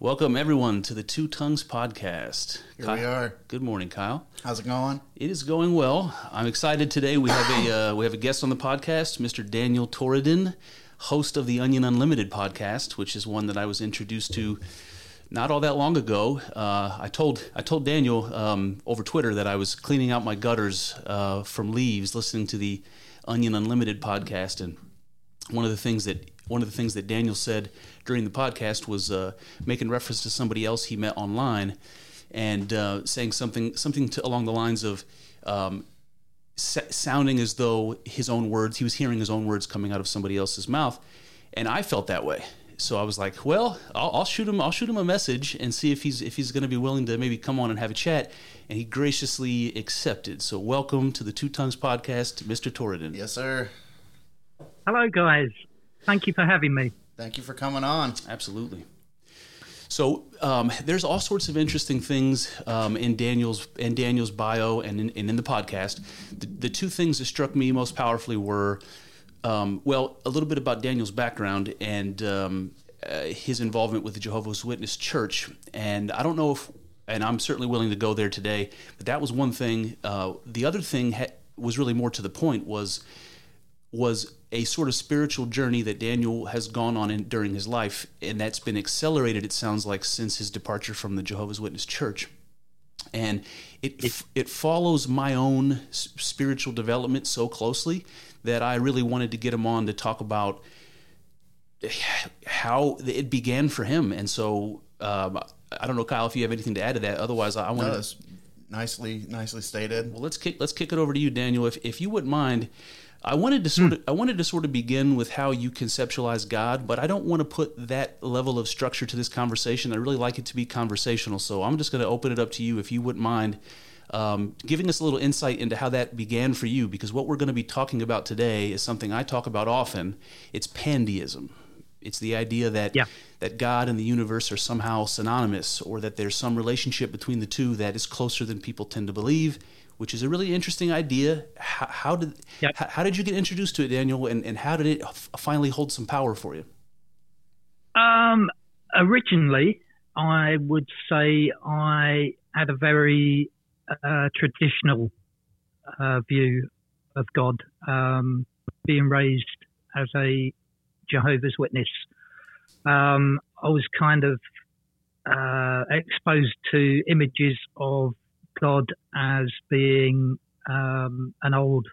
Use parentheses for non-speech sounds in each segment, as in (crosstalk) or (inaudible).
Welcome everyone to the Two Tongues podcast. Here Ky- we are. Good morning, Kyle. How's it going? It is going well. I'm excited today. We have a uh, we have a guest on the podcast, Mr. Daniel Torridin, host of the Onion Unlimited podcast, which is one that I was introduced to not all that long ago. Uh, I told I told Daniel um, over Twitter that I was cleaning out my gutters uh, from leaves, listening to the Onion Unlimited podcast, and one of the things that one of the things that Daniel said during the podcast was uh, making reference to somebody else he met online, and uh, saying something something to, along the lines of. Um, sa- sounding as though his own words, he was hearing his own words coming out of somebody else's mouth, and I felt that way. So I was like, "Well, I'll, I'll shoot him. I'll shoot him a message and see if he's if he's going to be willing to maybe come on and have a chat." And he graciously accepted. So welcome to the Two Tongues podcast, Mr. Torridon. Yes, sir. Hello, guys. Thank you for having me. Thank you for coming on. Absolutely. So um, there's all sorts of interesting things um, in Daniel's in Daniel's bio and in, and in the podcast. The, the two things that struck me most powerfully were, um, well, a little bit about Daniel's background and um, uh, his involvement with the Jehovah's Witness Church. And I don't know if, and I'm certainly willing to go there today. But that was one thing. Uh, the other thing ha- was really more to the point was was a sort of spiritual journey that Daniel has gone on in, during his life, and that's been accelerated. It sounds like since his departure from the Jehovah's Witness Church, and it it, it follows my own spiritual development so closely that I really wanted to get him on to talk about (sighs) how it began for him. And so um, I don't know, Kyle, if you have anything to add to that. Otherwise, I want No, to nicely, nicely stated. well, let's kick let's kick it over to you, Daniel. If if you wouldn't mind, I wanted to sort of I wanted to sort of begin with how you conceptualize God, but I don't want to put that level of structure to this conversation. I really like it to be conversational, so I'm just going to open it up to you, if you wouldn't mind. Um, giving us a little insight into how that began for you, because what we're going to be talking about today is something I talk about often. It's pandeism. It's the idea that Yeah. that God and the universe are somehow synonymous, or that there's some relationship between the two that is closer than people tend to believe, which is a really interesting idea. How, how did Yep. how, how did you get introduced to it, Daniel, and, and how did it f- finally hold some power for you? Um, originally, I would say I had a very uh, traditional uh, view of God, um, being raised as a Jehovah's Witness. Um, I was kind of uh, exposed to images of God as being um, an old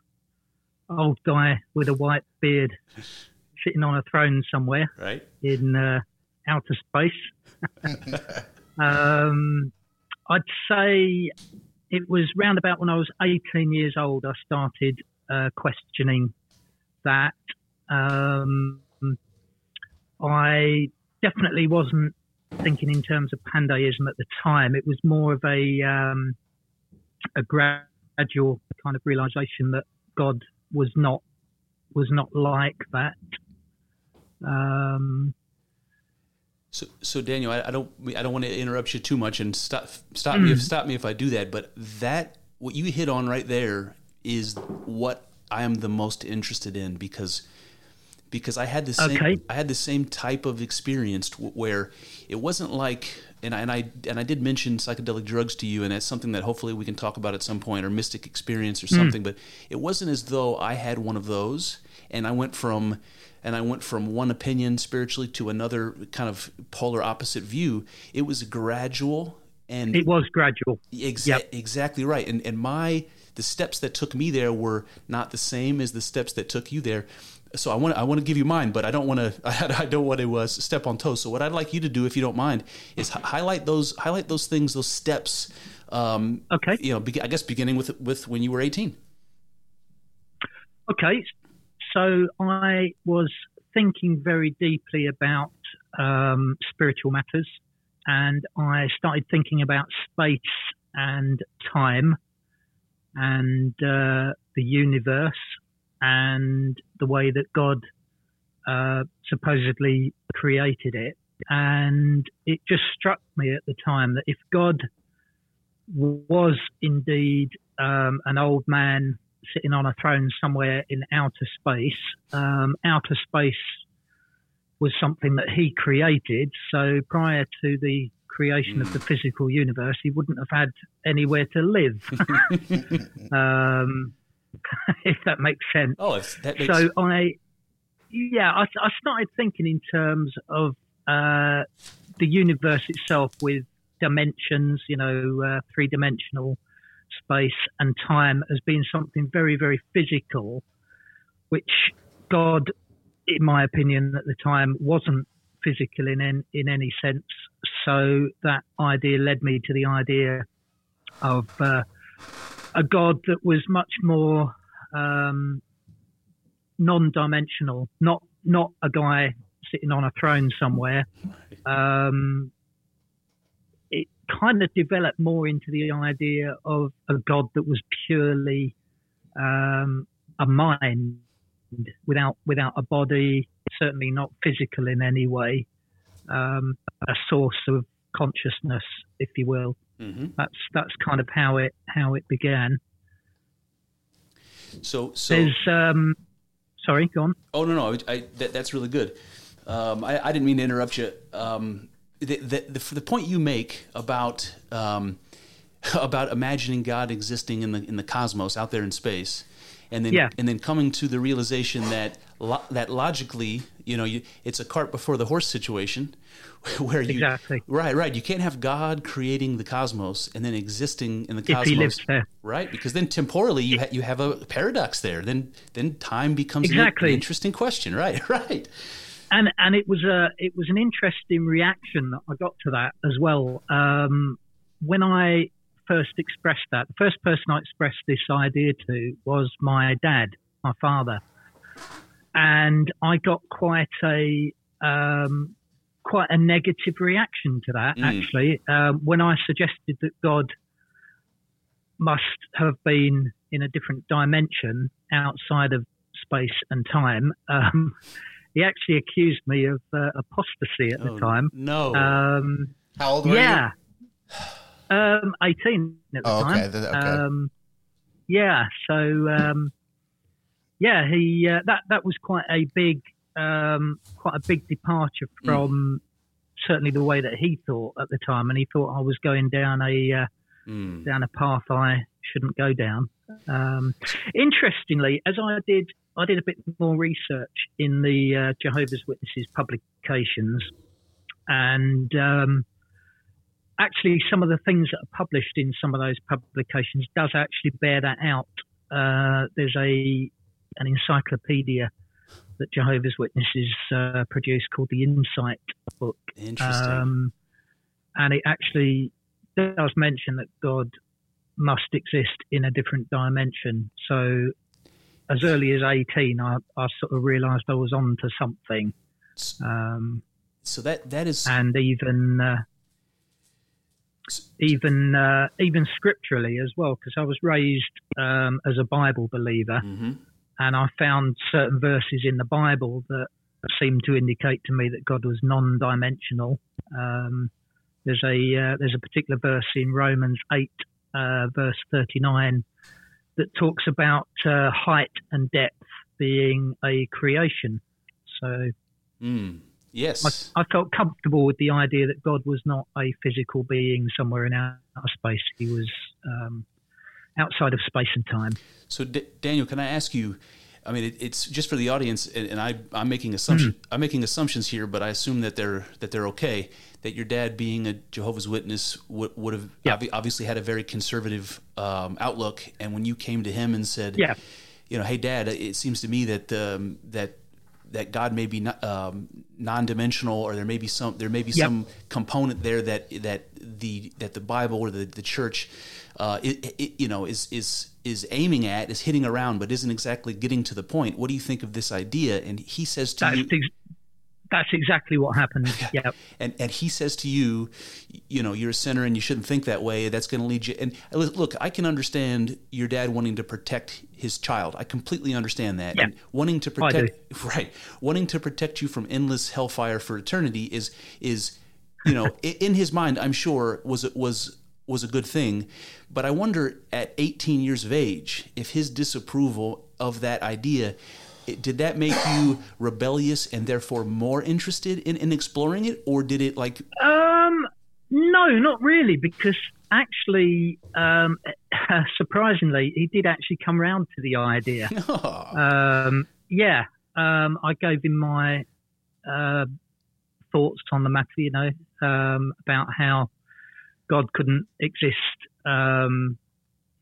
old guy with a white beard (laughs) sitting on a throne somewhere Right? in uh, outer space. (laughs) um, I'd say it was round about when I was 18 years old, I started uh, questioning that. Um, I definitely wasn't thinking in terms of pandeism at the time. It was more of a um, a gradual kind of realization that God was not was not like that. Um, So, so Daniel, I, I don't, I don't want to interrupt you too much, and stop, stop me, if, stop me if I do that. But that, what you hit on right there, is what I am the most interested in because, because I had the same, Okay. I had the same type of experience where it wasn't like, and I, and I, and I did mention psychedelic drugs to you, and that's something that hopefully we can talk about at some point, or mystic experience or hmm. something. But it wasn't as though I had one of those, and I went from and I went from one opinion spiritually to another kind of polar opposite view. It was gradual And It was gradual. Exa- Yep. Exactly right. And and my the steps that took me there were not the same as the steps that took you there. So I want I want to give you mine, but I don't want to (laughs) I don't want to uh, step on toes. So what I'd like you to do, if you don't mind, is hi- highlight those highlight those things, those steps. Um, Okay. You know, be- I guess beginning with with when you were eighteen. Okay, so I was thinking very deeply about um, spiritual matters, and I started thinking about space and time, and uh, the universe, and the way that God uh, supposedly created it. And it just struck me at the time that if God was indeed um, an old man sitting on a throne somewhere in outer space. Um, outer space was something that he created. So prior to the creation of the physical universe, he wouldn't have had anywhere to live, (laughs) um, (laughs) if that makes sense. Oh, that makes So I, yeah, I, I started thinking in terms of uh, the universe itself with dimensions, you know, uh, three dimensional space and time as being something very, very physical, which God, in my opinion, at the time wasn't physical in in, in any sense. So that idea led me to the idea of uh, a God that was much more um, non-dimensional, not not a guy sitting on a throne somewhere. (laughs) Um, it kind of developed more into the idea of a God that was purely um, a mind without without a body, certainly not physical in any way, um, a source of consciousness, if you will. Mhm. That's that's kind of how it how it began. So so There's um, sorry, go on. Oh no, no, I, that, that's really good. Um, I, I didn't mean to interrupt you. Um, the, the, the, the point you make about um, (laughs) about imagining God existing in the in the cosmos out there in space, and then Yeah. and then coming to the realization that lo- that logically, you know, you, it's a cart before the horse situation, (laughs) where you Exactly. right, right. You can't have God creating the cosmos and then existing in the If cosmos. he lives there. Right, because then temporally you ha- you have a paradox there. Then then time becomes an- Exactly. an interesting question. (laughs) Right, right. and and it was a it was an interesting reaction that I got to that as well. Um, when I first expressed that, the first person I expressed this idea to was my dad, my father, and I got quite a um, quite a negative reaction to that. Mm. Actually, um, when I suggested that God must have been in a different dimension outside of space and time. Um, (laughs) he actually accused me of uh, apostasy at Oh, the time. No. Um, How old were yeah, (sighs) (sighs) um, eighteen at the Oh, okay, time. okay. Um, yeah, so um, yeah, he uh, that that was quite a big um, quite a big departure Mm. from certainly the way that he thought at the time, and he thought I was going down a uh, Mm. down a path I shouldn't go down. Um, interestingly, as I did, I did a bit more research in the uh, Jehovah's Witnesses publications, and um, actually, some of the things that are published in some of those publications does actually bear that out. Uh, there's a an encyclopedia that Jehovah's Witnesses uh, produced called the Insight Book, Interesting. um, and it actually does mention that God must exist in a different dimension. So, as early as 18, I, I sort of realised I was on to something. Um, so that that is and even uh, even uh, even scripturally as well, because I was raised um, as a Bible believer, Mhm. and I found certain verses in the Bible that seemed to indicate to me that God was non-dimensional. Um, there's a uh, there's a particular verse in Romans eight, uh, verse thirty nine, that talks about uh, height and depth being a creation. So Mm. Yes. I, I felt comfortable with the idea that God was not a physical being somewhere in outer space. He was um, outside of space and time. So, D- Daniel, can I ask you? I mean, it, it's just for the audience, and, and I, I'm making assumption, Hmm. I'm making assumptions here, but I assume that they're that they're okay. That your dad, being a Jehovah's Witness, would, would have Yeah. obvi- obviously had a very conservative um, outlook. And when you came to him and said, Yeah. you know, hey, Dad, it seems to me that um, that that God may be not, um, non-dimensional, or there may be some there may be Yep. some component there that that the that the Bible or the the church, uh, it, it, you know, is is is aiming at, is hitting around, but isn't exactly getting to the point. What do you think of this idea? And he says to That's you, that's exactly what happened. (laughs) Yeah. and and he says to you, you know, you're a sinner and you shouldn't think that way. That's going to lead you. And look, I can understand your dad wanting to protect his child. I completely understand that. Yeah. And wanting to oh, do. protect, (laughs) right? Wanting to protect you from endless hellfire for eternity is is, you know, (laughs) in his mind, I'm sure was was was a good thing. But I wonder, at 18 years of age, if his disapproval of that idea. It- Did that make you rebellious and therefore more interested in, in exploring it, or did it like Um, no, not really, because actually, um, (laughs) surprisingly, he did actually come round to the idea. (laughs) um, yeah, um, I gave him my uh, thoughts on the matter, you know, um, about how God couldn't exist um,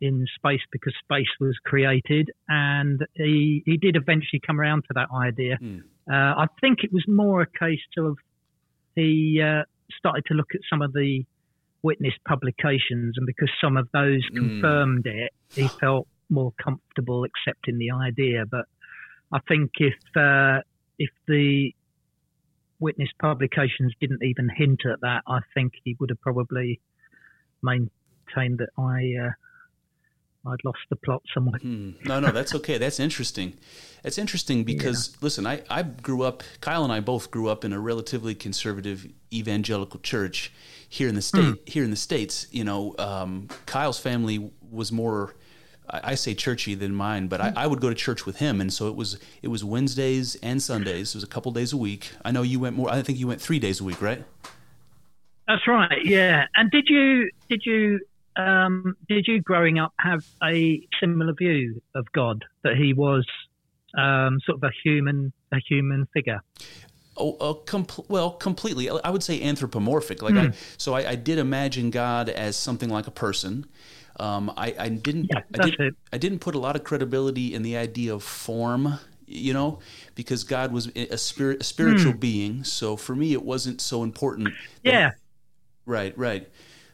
in space because space was created, and he he did eventually come around to that idea. Hmm. Uh, I think it was more a case of he uh, started to look at some of the witness publications, and because some of those Mm. confirmed it, he felt more comfortable accepting the idea. But I think if uh, if the witness publications didn't even hint at that, I think he would have probably maintained that I uh, I'd lost the plot somewhere. Hmm. No, no, that's okay. That's interesting. That's interesting because listen, I, I grew up. Kyle and I both grew up in a relatively conservative evangelical church here in the state. Here in the states, you know, um, Kyle's family was more. I I say churchy than mine, but I, I would go to church with him, and so it was it was Wednesdays and Sundays. It was a couple days a week. I know you went more. I think you went three days a week, right? That's right. Yeah. And did you did you um, did you growing up have a similar view of God that he was um, sort of a human a human figure? Oh, uh, compl- well, completely. I would say anthropomorphic. Like, I, so I, I did imagine God as something like a person. Um, I, I didn't. Yeah, I, did. I didn't put a lot of credibility in the idea of form. You know, because God was a spirit, a spiritual being. So for me, it wasn't so important. that- Yeah. Right. Right.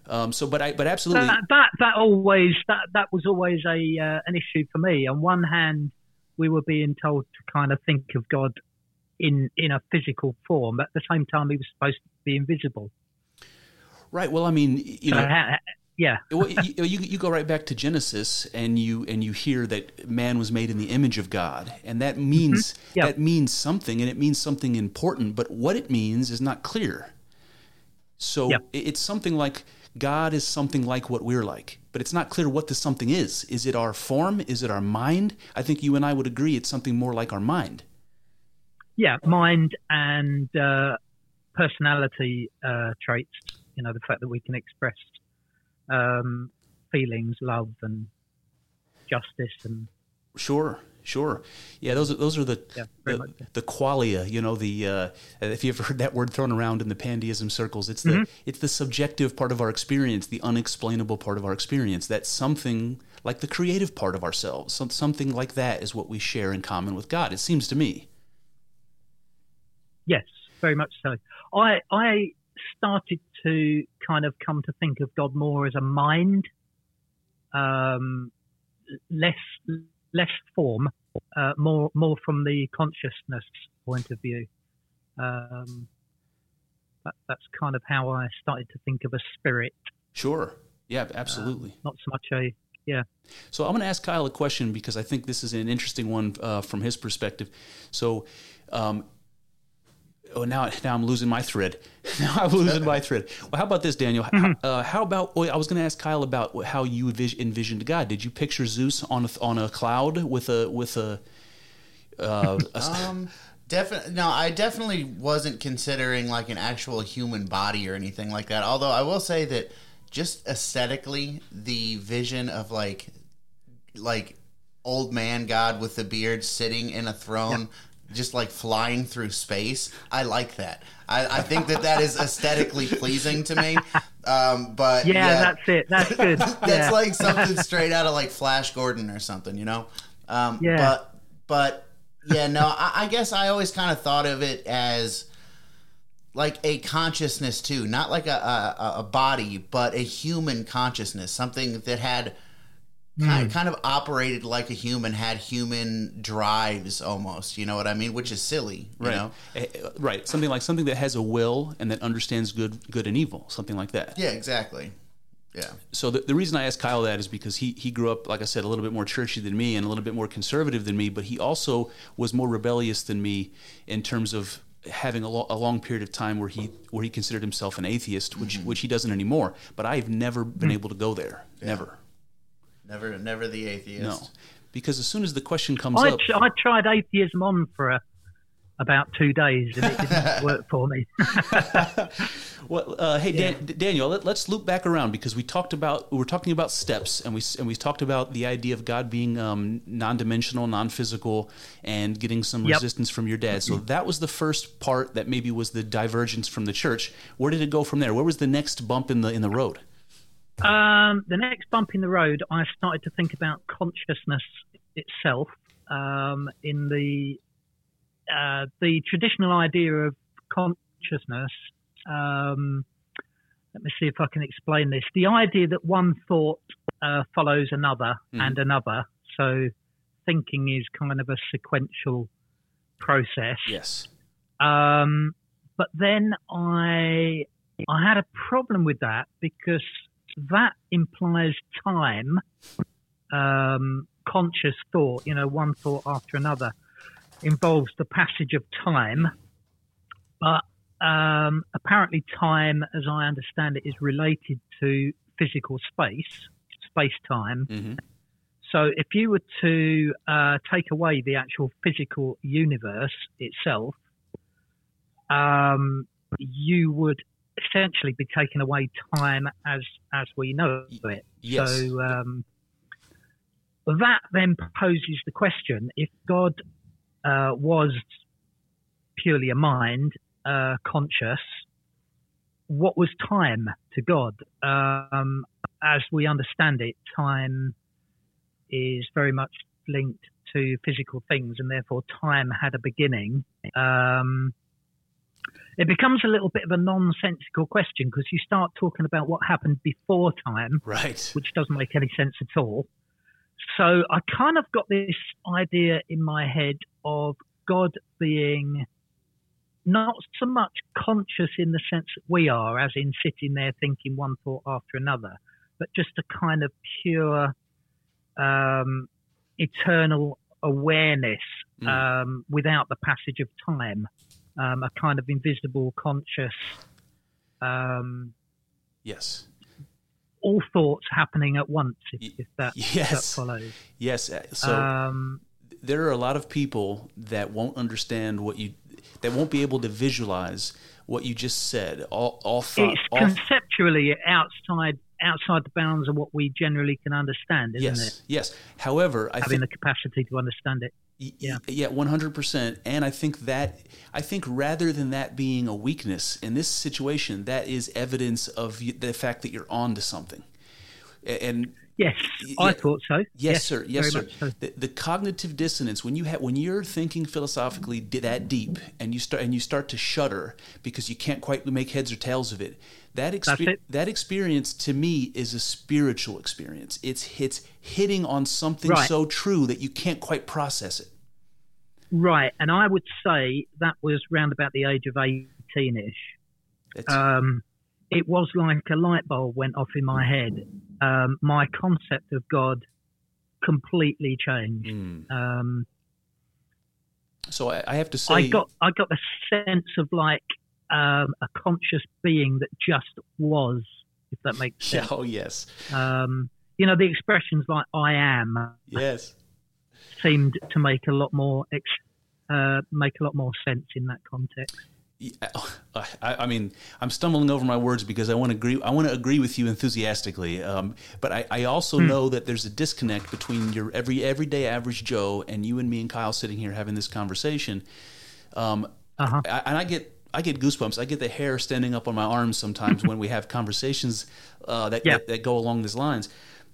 Um, so, but I, but absolutely. That, that that always that that was always a uh, an issue for me. On one hand, we were being told to kind of think of God in in a physical form. But at the same time, he was supposed to be invisible. right. Well, I mean, you know, yeah. (laughs) well, you, you, you go right back to Genesis and you and you hear that man was made in the image of God, and that means Yeah. that means something, and it means something important. But what it means is not clear. So Yeah. it's something like God is something like what we're like, but it's not clear what the something is. Is it our form? Is it our mind? I think you and I would agree it's something more like our mind. yeah, mind and uh, personality uh, traits. You know, the fact that we can express um, feelings, love, and justice, and Sure, sure. Yeah, those are those are the Yeah, the, the qualia. You know, the uh, if you ever heard that word thrown around in the pandeism circles, it's the Mm-hmm. it's the subjective part of our experience, the unexplainable part of our experience. That's something like the creative part of ourselves. Some, something like that is what we share in common with God. It seems to me. yes, very much so. I I started to kind of come to think of God more as a mind, um, less less form, uh, more more from the consciousness point of view. Um, that, that's kind of how I started to think of a spirit, Sure. Yeah, absolutely. not so much a yeah. So I'm going to ask Kyle a question because I think this is an interesting one uh, from his perspective. So, um, oh, now now I'm losing my thread. (laughs) Now I'm losing my thread. Well, how about this, Daniel? How, uh, how about? Well, I was going to ask Kyle about how you envis- envisioned God. Did you picture Zeus on a, on a cloud with a with a? Uh, a (laughs) Um, definitely. No, I definitely wasn't considering like an actual human body or anything like that. Although I will say that just aesthetically, the vision of like like old man God with the beard sitting in a throne, just like flying through space. I like that. I, I think that that is aesthetically pleasing to me. Um, but Yeah, yeah, that's it. That's good. (laughs) that's yeah. like something (laughs) straight out of like Flash Gordon or something, you know. Um, Yeah. But but yeah, no, I, I guess I always kind of thought of it as like a consciousness too, not like a, a a body, but a human consciousness, something that had. Kind, kind of operated like a human, had human drives almost. You know what I mean? Which is silly, you Right. know? Eh, eh, Right. Something like something that has a will and that understands good good and evil. Something like that. Yeah, exactly. Yeah. So the, the reason I asked Kyle that is because he he grew up, like I said, a little bit more churchy than me and a little bit more conservative than me, but he also was more rebellious than me in terms of having a, lo- a long period of time where he where he considered himself an atheist, which which he doesn't anymore. But I've never been able to go there. Never. Never, never the atheist. No. Because as soon as the question comes I, up, I tried atheism on for a, about two days and it didn't (laughs) work for me. (laughs) Well, uh, hey Dan, Daniel, let, us loop back around because we talked about we were talking about steps, and we and we talked about the idea of God being um, non-dimensional, non-physical, and getting some Yep. resistance from your dad. So that was the first part that maybe was the divergence from the church. Where did it go from there? Where was the next bump in the in the road? Um, the next bump in the road, I started to think about consciousness itself. Um, in the uh, the traditional idea of consciousness, um, let me see if I can explain this. The idea that one thought uh, follows another and another, so thinking is kind of a sequential process. Yes. Um, but then I I had a problem with that because that implies time, um, conscious thought. You know, one thought after another involves the passage of time, but um, apparently time, as I understand it, is related to physical space, space time. hmm So if you were to uh, take away the actual physical universe itself, um, you would essentially be taking away time as as we know it. Yes. So um, that then poses the question: if God uh, was purely a mind, uh, conscious, what was time to God? Um, as we understand it, time is very much linked to physical things, and therefore time had a beginning. Um, it becomes a little bit of a nonsensical question because you start talking about what happened before time, Right. which doesn't make any sense at all. So I kind of got this idea in my head of God being not so much conscious in the sense that we are, as in sitting there thinking one thought after another, but just a kind of pure, um, eternal awareness Mm. um, without the passage of time, um, a kind of invisible, conscious, um, Yes. all thoughts happening at once, if, if that, if that yes. follows. Yes. uh, So. um, there are a lot of people that won't understand what you that won't be able to visualize what you just said all all thought it's all, conceptually outside outside the bounds of what we generally can understand, isn't yes it? yes however i Having think the capacity to understand it. Yeah. yeah 100% and i think that i think rather than that being a weakness in this situation that is evidence of the fact that you're on to something and Yes, I thought so. Yes, sir. Yes, sir. so. The, the cognitive dissonance when you ha- when you're thinking philosophically that deep, and you start and you start to shudder because you can't quite make heads or tails of it. That That's expe- it. that experience to me is a spiritual experience. It's it's hitting on something Right. so true that you can't quite process it. Right, and I would say that was round about the age of eighteen-ish. Um, it was like a light bulb went off in my head. Um, my concept of God completely changed. mm. Um, So I, I have to say, I got I got a sense of like um, a conscious being that just was, if that makes (laughs) sense. oh yes, Um, you know, the expressions like "I am" yes. seemed to make a lot more ex- uh, make a lot more sense in that context. (laughs) I, I, mean, I'm stumbling over my words because I want to agree. I want to agree with you enthusiastically, um, but I, I also hmm. know that there's a disconnect between your every everyday average Joe and you and me and Kyle sitting here having this conversation. Um, uh-huh. I, and I get I get goosebumps. I get the hair standing up on my arms sometimes when we have conversations uh, that, (laughs) yeah. that, that go along these lines.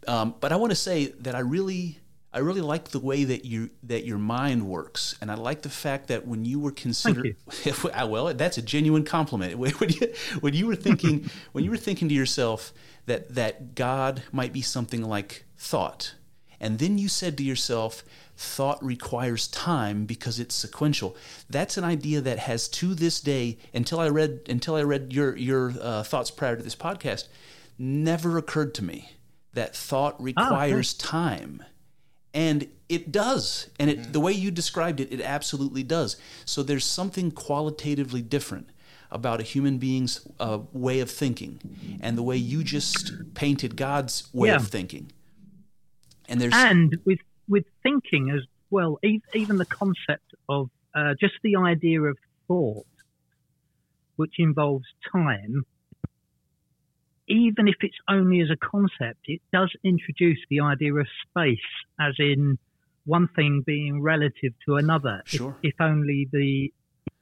Um, but I want to say that I really I really like the way that you that your mind works, and I like the fact that when you were considering, (laughs) well, that's a genuine compliment. (laughs) When you, when you were thinking, (laughs) when you were thinking to yourself that that God might be something like thought, and then you said to yourself, thought requires time because it's sequential. That's an idea that has to this day, until I read until I read your your uh, thoughts prior to this podcast, never occurred to me that thought requires oh, okay. time and it does. And it, the way you described it it absolutely does. So there's something qualitatively different about a human being's uh, way of thinking and the way you just painted god's way yeah. of thinking. And there's and with with thinking as well even the concept of uh, just the idea of thought which involves time even if it's only as a concept, it does introduce the idea of space, as in one thing being relative to another. Sure. If, if only the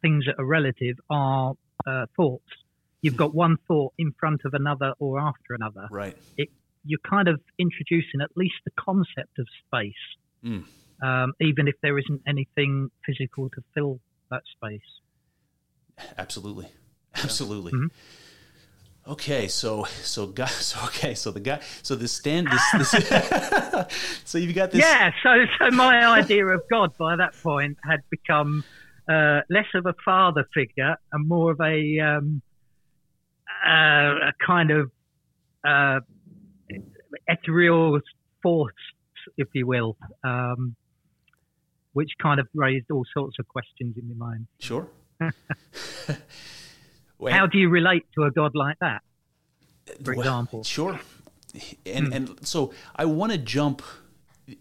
things that are relative are uh, thoughts. You've got one thought in front of another or after another. Right. It, you're kind of introducing at least the concept of space, mm. um, even if there isn't anything physical to fill that space. Absolutely. Absolutely. Mm-hmm. Okay, so so guy, (laughs) so okay, so the guy, so the stand, this, this (laughs) so you've got this. Yeah, so so my idea of God by that point had become uh, less of a father figure and more of a um, uh, a kind of uh, ethereal force, if you will, um, which kind of raised all sorts of questions in my mind. Sure. (laughs) How do you relate to a god like that, for well, example? Sure. And hmm. and so I want to jump.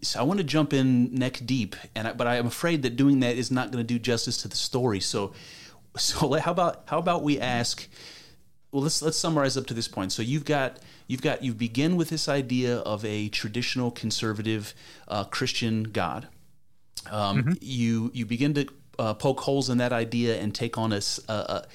So I want to jump in neck deep, and I, but I'm afraid that doing that is not going to do justice to the story. So, so (laughs) how about how about we ask? Well, let's let's summarize up to this point. So you've got you've got you begin with this idea of a traditional conservative uh, Christian God. Um, mm-hmm. You you begin to uh, poke holes in that idea and take on a, a,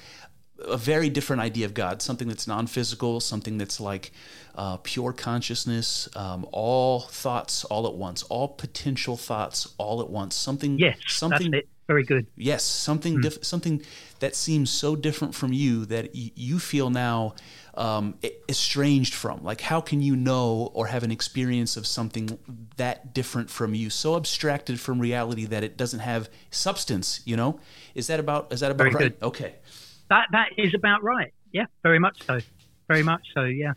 a very different idea of God, something that's non physical, something that's like uh, pure consciousness, um, all thoughts all at once, all potential thoughts all at once. Something, yes, something very good. Yes, something, mm. diff- something that seems so different from you that y- you feel now um, estranged from. Like, how can you know or have an experience of something that different from you, so abstracted from reality that it doesn't have substance? You know, is that about is that about very right? Good. Okay that that is about right. Yeah, very much so. Very much so. Yeah.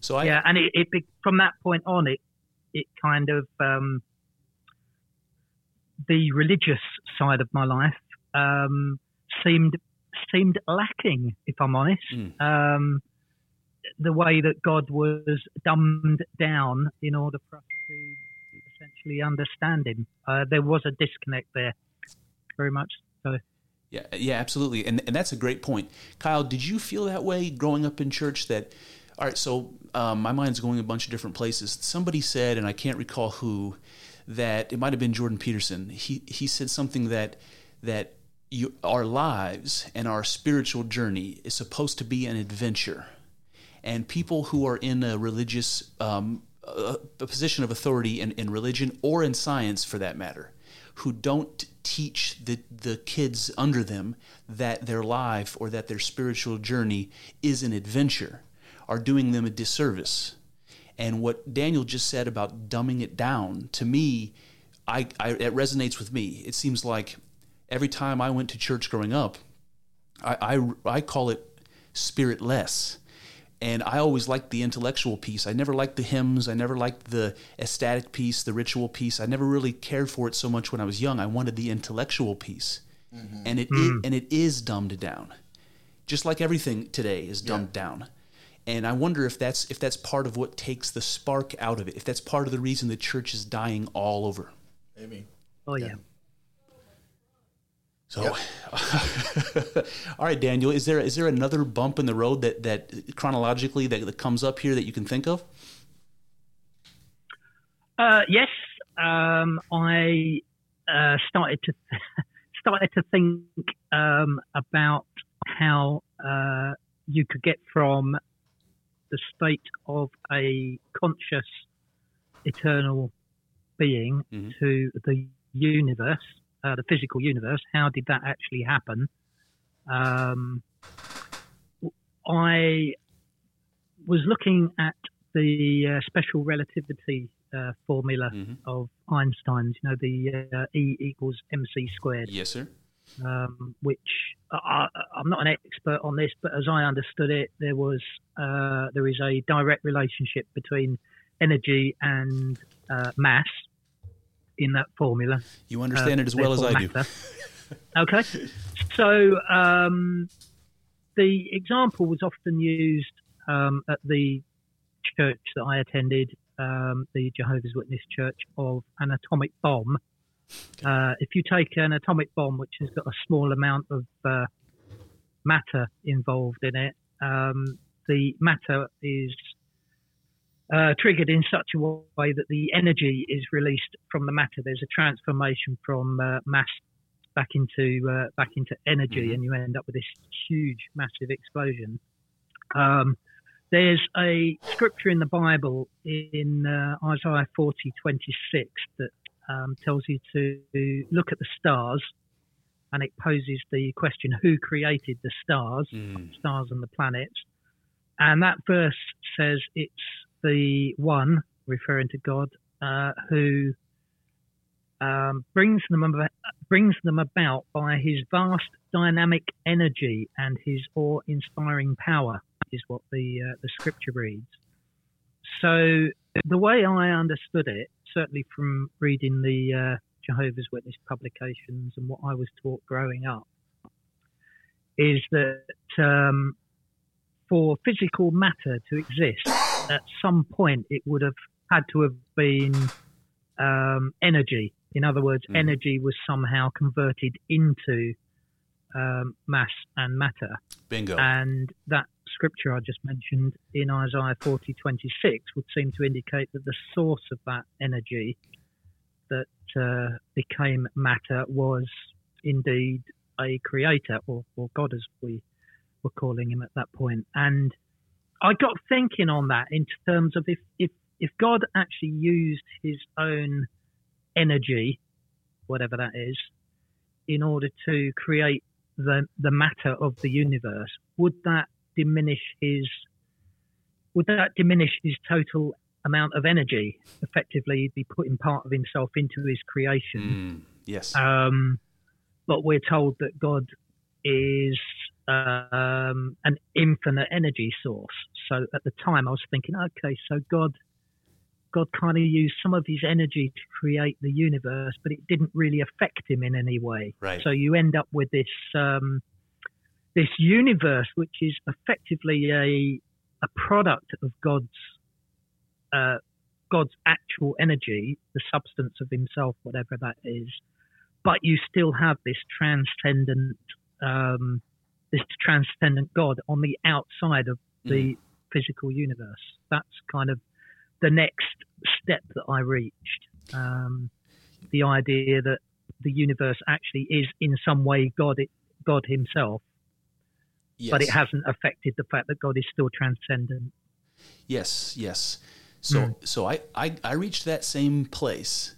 So I, yeah, and it, it from that point on, it it kind of um, the religious side of my life um, seemed seemed lacking, if I'm honest. Mm. Um, the way that God was dumbed down in order for us to essentially understand Him, uh, there was a disconnect there, very much so. Yeah, yeah, absolutely, and and that's a great point, Kyle. Did you feel that way growing up in church? That all right, so um, my mind's going a bunch of different places. Somebody said, and I can't recall who, that it might have been Jordan Peterson. He he said something that that you, our lives and our spiritual journey is supposed to be an adventure, and people who are in a religious um, a, a position of authority in, in religion or in science, for that matter, who don't teach the, the kids under them that their life or that their spiritual journey is an adventure are doing them a disservice. And what Daniel just said about dumbing it down, to me, I, I, it resonates with me. It seems like every time I went to church growing up, I, I, I call it spiritless and I always liked the intellectual piece. I never liked the hymns. I never liked the ecstatic piece, the ritual piece. I never really cared for it so much when I was young. I wanted the intellectual piece, mm-hmm. and it, mm. and it is dumbed down, just like everything today is dumbed yeah. down. And I wonder if that's if that's part of what takes the spark out of it. If that's part of the reason the church is dying all over. Maybe. Oh yeah. yeah. So, (laughs) all right, Daniel, is there is there another bump in the road that that chronologically that, that comes up here that you can think of? Uh, yes, um, I uh, started to (laughs) started to think um, about how uh, you could get from the state of a conscious eternal being Mhm. to the universe, uh, the physical universe. How did that actually happen? Um, I was looking at the uh, special relativity uh, formula Mhm. of Einstein's, you know, the uh, E equals mc squared, Yes, sir. um, which I, I- I'm not an expert on this, but as I understood it, there was uh, there is a direct relationship between energy and uh, mass in that formula. You understand it as well as I do. do. (laughs) okay. So um, the example was often used um, at the church that I attended, um, the Jehovah's Witness Church, of an atomic bomb. Uh, if you take an atomic bomb which has got a small amount of uh, matter involved in it, um, the matter is uh, triggered in such a way that the energy is released from the matter. There's a transformation from uh, mass back into uh, back into energy, Mhm. and you end up with this huge, massive explosion. Um, there's a scripture in the Bible in uh, Isaiah 40, 26 that um, tells you to look at the stars, and it poses the question: Who created the stars? Mm. stars and the planets. And that verse says it's the one, referring to God, uh, who um, brings them about, brings them about by his vast dynamic energy and his awe-inspiring power, is what the uh, the scripture reads. So the way I understood it, certainly from reading the uh, Jehovah's Witness publications and what I was taught growing up, is that um, for physical matter to exist, at some point it would have had to have been um, energy. In other words, Mm. energy was somehow converted into um, mass and matter. Bingo. And that scripture I just mentioned in Isaiah 40, 26 would seem to indicate that the source of that energy that uh, became matter was indeed a creator or, or God as we were calling him at that point. And I got thinking on that in terms of if, if, if God actually used his own energy, whatever that is, in order to create the the matter of the universe, would that diminish his would that diminish his total amount of energy? Effectively, he'd be putting part of himself into his creation. Mm. Yes. Um, but we're told that God is um, an infinite energy source. So at the time, I was thinking, okay, so God, God kind of used some of his energy to create the universe, but it didn't really affect him in any way. Right. So you end up with this um, this universe, which is effectively a a product of God's uh, God's actual energy, the substance of Himself, whatever that is. But you still have this transcendent um, this transcendent God on the outside of the physical universe. That's kind of the next step that I reached. Um, the idea that the universe actually is in some way God, God Himself, yes. but it hasn't affected the fact that God is still transcendent. Yes, yes. So Mm. so I, I I reached that same place,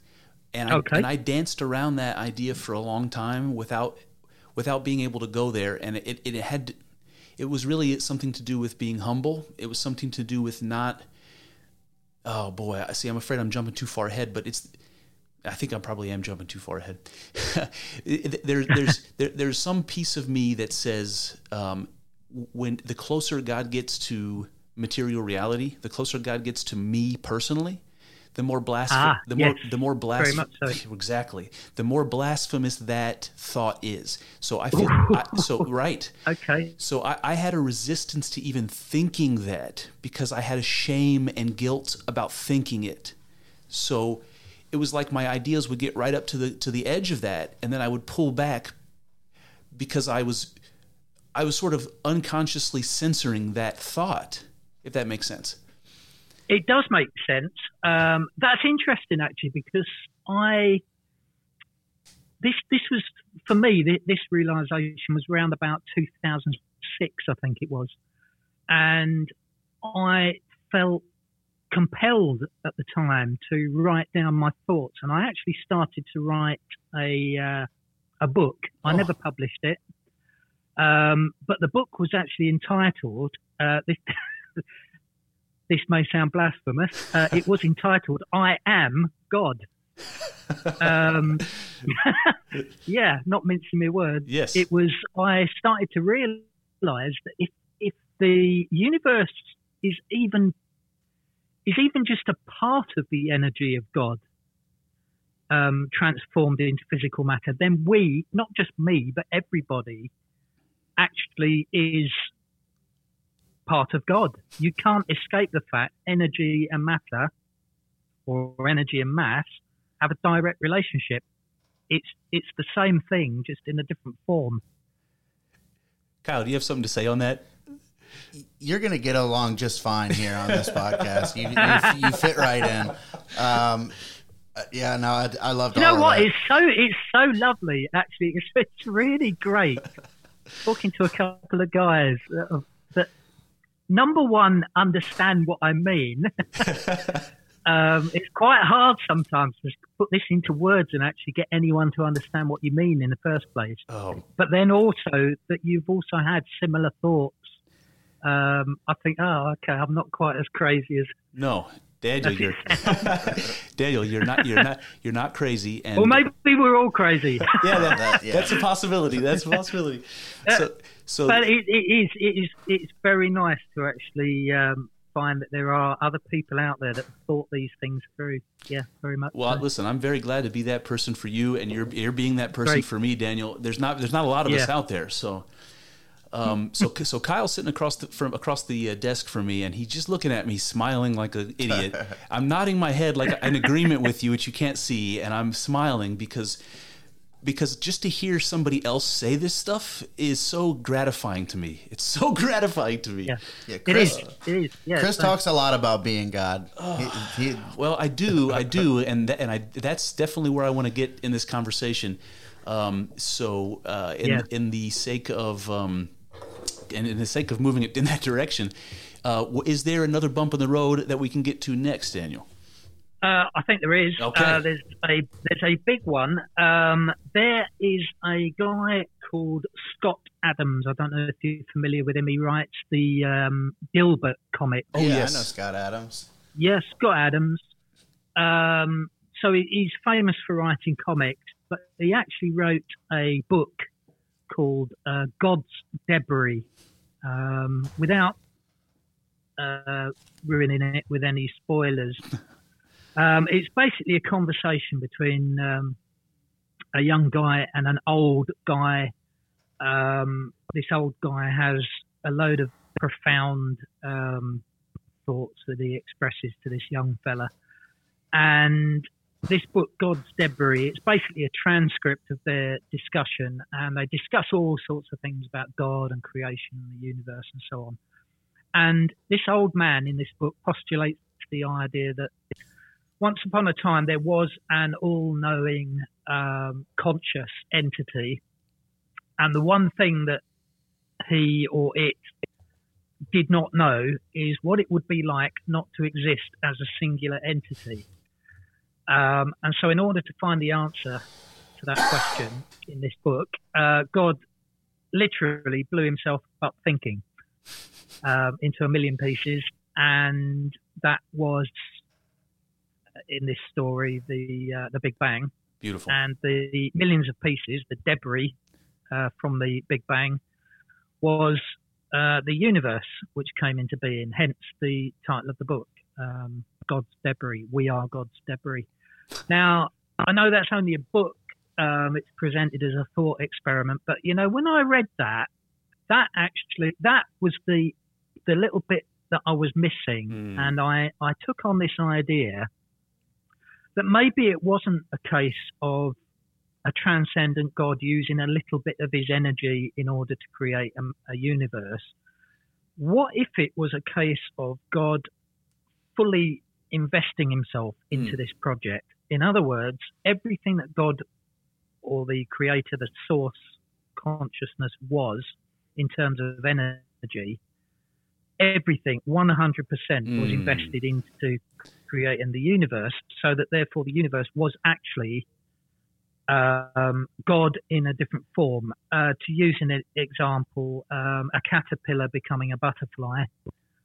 and I, Okay. and I danced around that idea for a long time without without being able to go there, and it it had it was really something to do with being humble. It was something to do with not. Oh boy, I see. I'm afraid I'm jumping too far ahead, but it's. I think I probably am jumping too far ahead. (laughs) there, there's (laughs) there, there's some piece of me that says um, when the closer God gets to material reality, the closer God gets to me personally, the more blasphemous, Ah, the more yes. the more blasphemous, so. (laughs) exactly, the more blasphemous that thought is. So I feel I, so (laughs) right. Okay. So I, I had a resistance to even thinking that because I had a shame and guilt about thinking it. So it was like my ideas would get right up to the to the edge of that, and then I would pull back because I was I was sort of unconsciously censoring that thought, if that makes sense. It does make sense. Um, that's interesting, actually, because I this this was for me this, this realization was around about 2006, I think it was, and I felt compelled at the time to write down my thoughts, and I actually started to write a uh, a book. I Oh. never published it, um, but the book was actually entitled. Uh, this, (laughs) this may sound blasphemous. Uh, it was entitled "I Am God." Um, (laughs) yeah, not mincing my words. Yes. It was. I started to realise that if if the universe is even is even just a part of the energy of God um, transformed into physical matter, then we, not just me, but everybody, actually is part of God. You can't escape the fact energy and matter, or energy and mass, have a direct relationship. It's it's the same thing, just in a different form. Kyle, do you have something to say on that? You're going to get along just fine here on this podcast. You, you, you fit right in. Um, uh, yeah, no, I, I loved You know of what? that. It's so it's so lovely. Actually, (laughs) it's, it's really great talking to a couple of guys that, that number one understand what I mean. (laughs) um, it's quite hard sometimes to put this into words and actually get anyone to understand what you mean in the first place. Oh, But then also that you've also had similar thoughts. Um, I think, oh, okay, I'm not quite as crazy as. no. Daniel, you're (laughs) Daniel, you're not you're not you're not crazy and Or maybe we're all crazy. (laughs) yeah, that, That- yeah. that's a possibility. That's a possibility. So so but it, it is it is it's very nice to actually um, find that there are other people out there that thought these things through. Yeah, very much. Well, so. listen, I'm very glad to be that person for you, and you're you're being that person Great. for me, Daniel. There's not there's not a lot of us out there, so. Um, so so Kyle's sitting across the, from across the uh, desk from me, and he's just looking at me, smiling like an idiot. (laughs) I'm nodding my head like in agreement with you, which you can't see, and I'm smiling because because just to hear somebody else say this stuff is so gratifying to me. It's so (laughs) gratifying to me. yeah, Yeah, it Chris- is. It is. Yeah, Chris so- talks a lot about being God. He- (sighs) he- Well, I do, I do, and th- and I that's definitely where I want to get in this conversation. Um, so, uh, in Yeah. in the sake of um, and in the sake of moving it in that direction, uh, is there another bump in the road that we can get to next, Daniel? Uh, I think there is. Okay. Uh, there's a there's a big one. Um, there is a guy called Scott Adams. I don't know if you're familiar with him. He writes the um, Dilbert comic. Oh, yeah, yes. I know Scott Adams. Yes, Scott Adams. Um, so he, he's famous for writing comics, but he actually wrote a book called uh, God's Debris. Um, without uh, ruining it with any spoilers, (laughs) um, it's basically a conversation between um, a young guy and an old guy. Um, this old guy has a load of profound um, thoughts that he expresses to this young fella. And this book, God's Debris, it's basically a transcript of their discussion, and they discuss all sorts of things about God and creation and the universe and so on. And this old man in this book postulates the idea that once upon a time there was an all knowing, um, conscious entity, and the one thing that he or it did not know is what it would be like not to exist as a singular entity. Um, and so, in order to find the answer to that question in this book, uh, God literally blew himself up thinking um, into a million pieces, and that was in this story the uh, the Big Bang Beautiful. and the millions of pieces, the debris uh, from the Big Bang, was uh, the universe which came into being. Hence the title of the book, um, God's Debris. We are God's debris. Now, I know that's only a book. Um, it's presented as a thought experiment, but you know, when I read that, that actually that was the the little bit that I was missing, Hmm. and I I took on this idea that maybe it wasn't a case of a transcendent God using a little bit of his energy in order to create a, a universe. What if it was a case of God fully investing himself into Mm. this project? In other words, everything that God or the creator, the source consciousness was in terms of energy, everything 100% was Mm. invested into creating the universe, so that therefore the universe was actually um, God in a different form. Uh, to use an example, um, a caterpillar becoming a butterfly,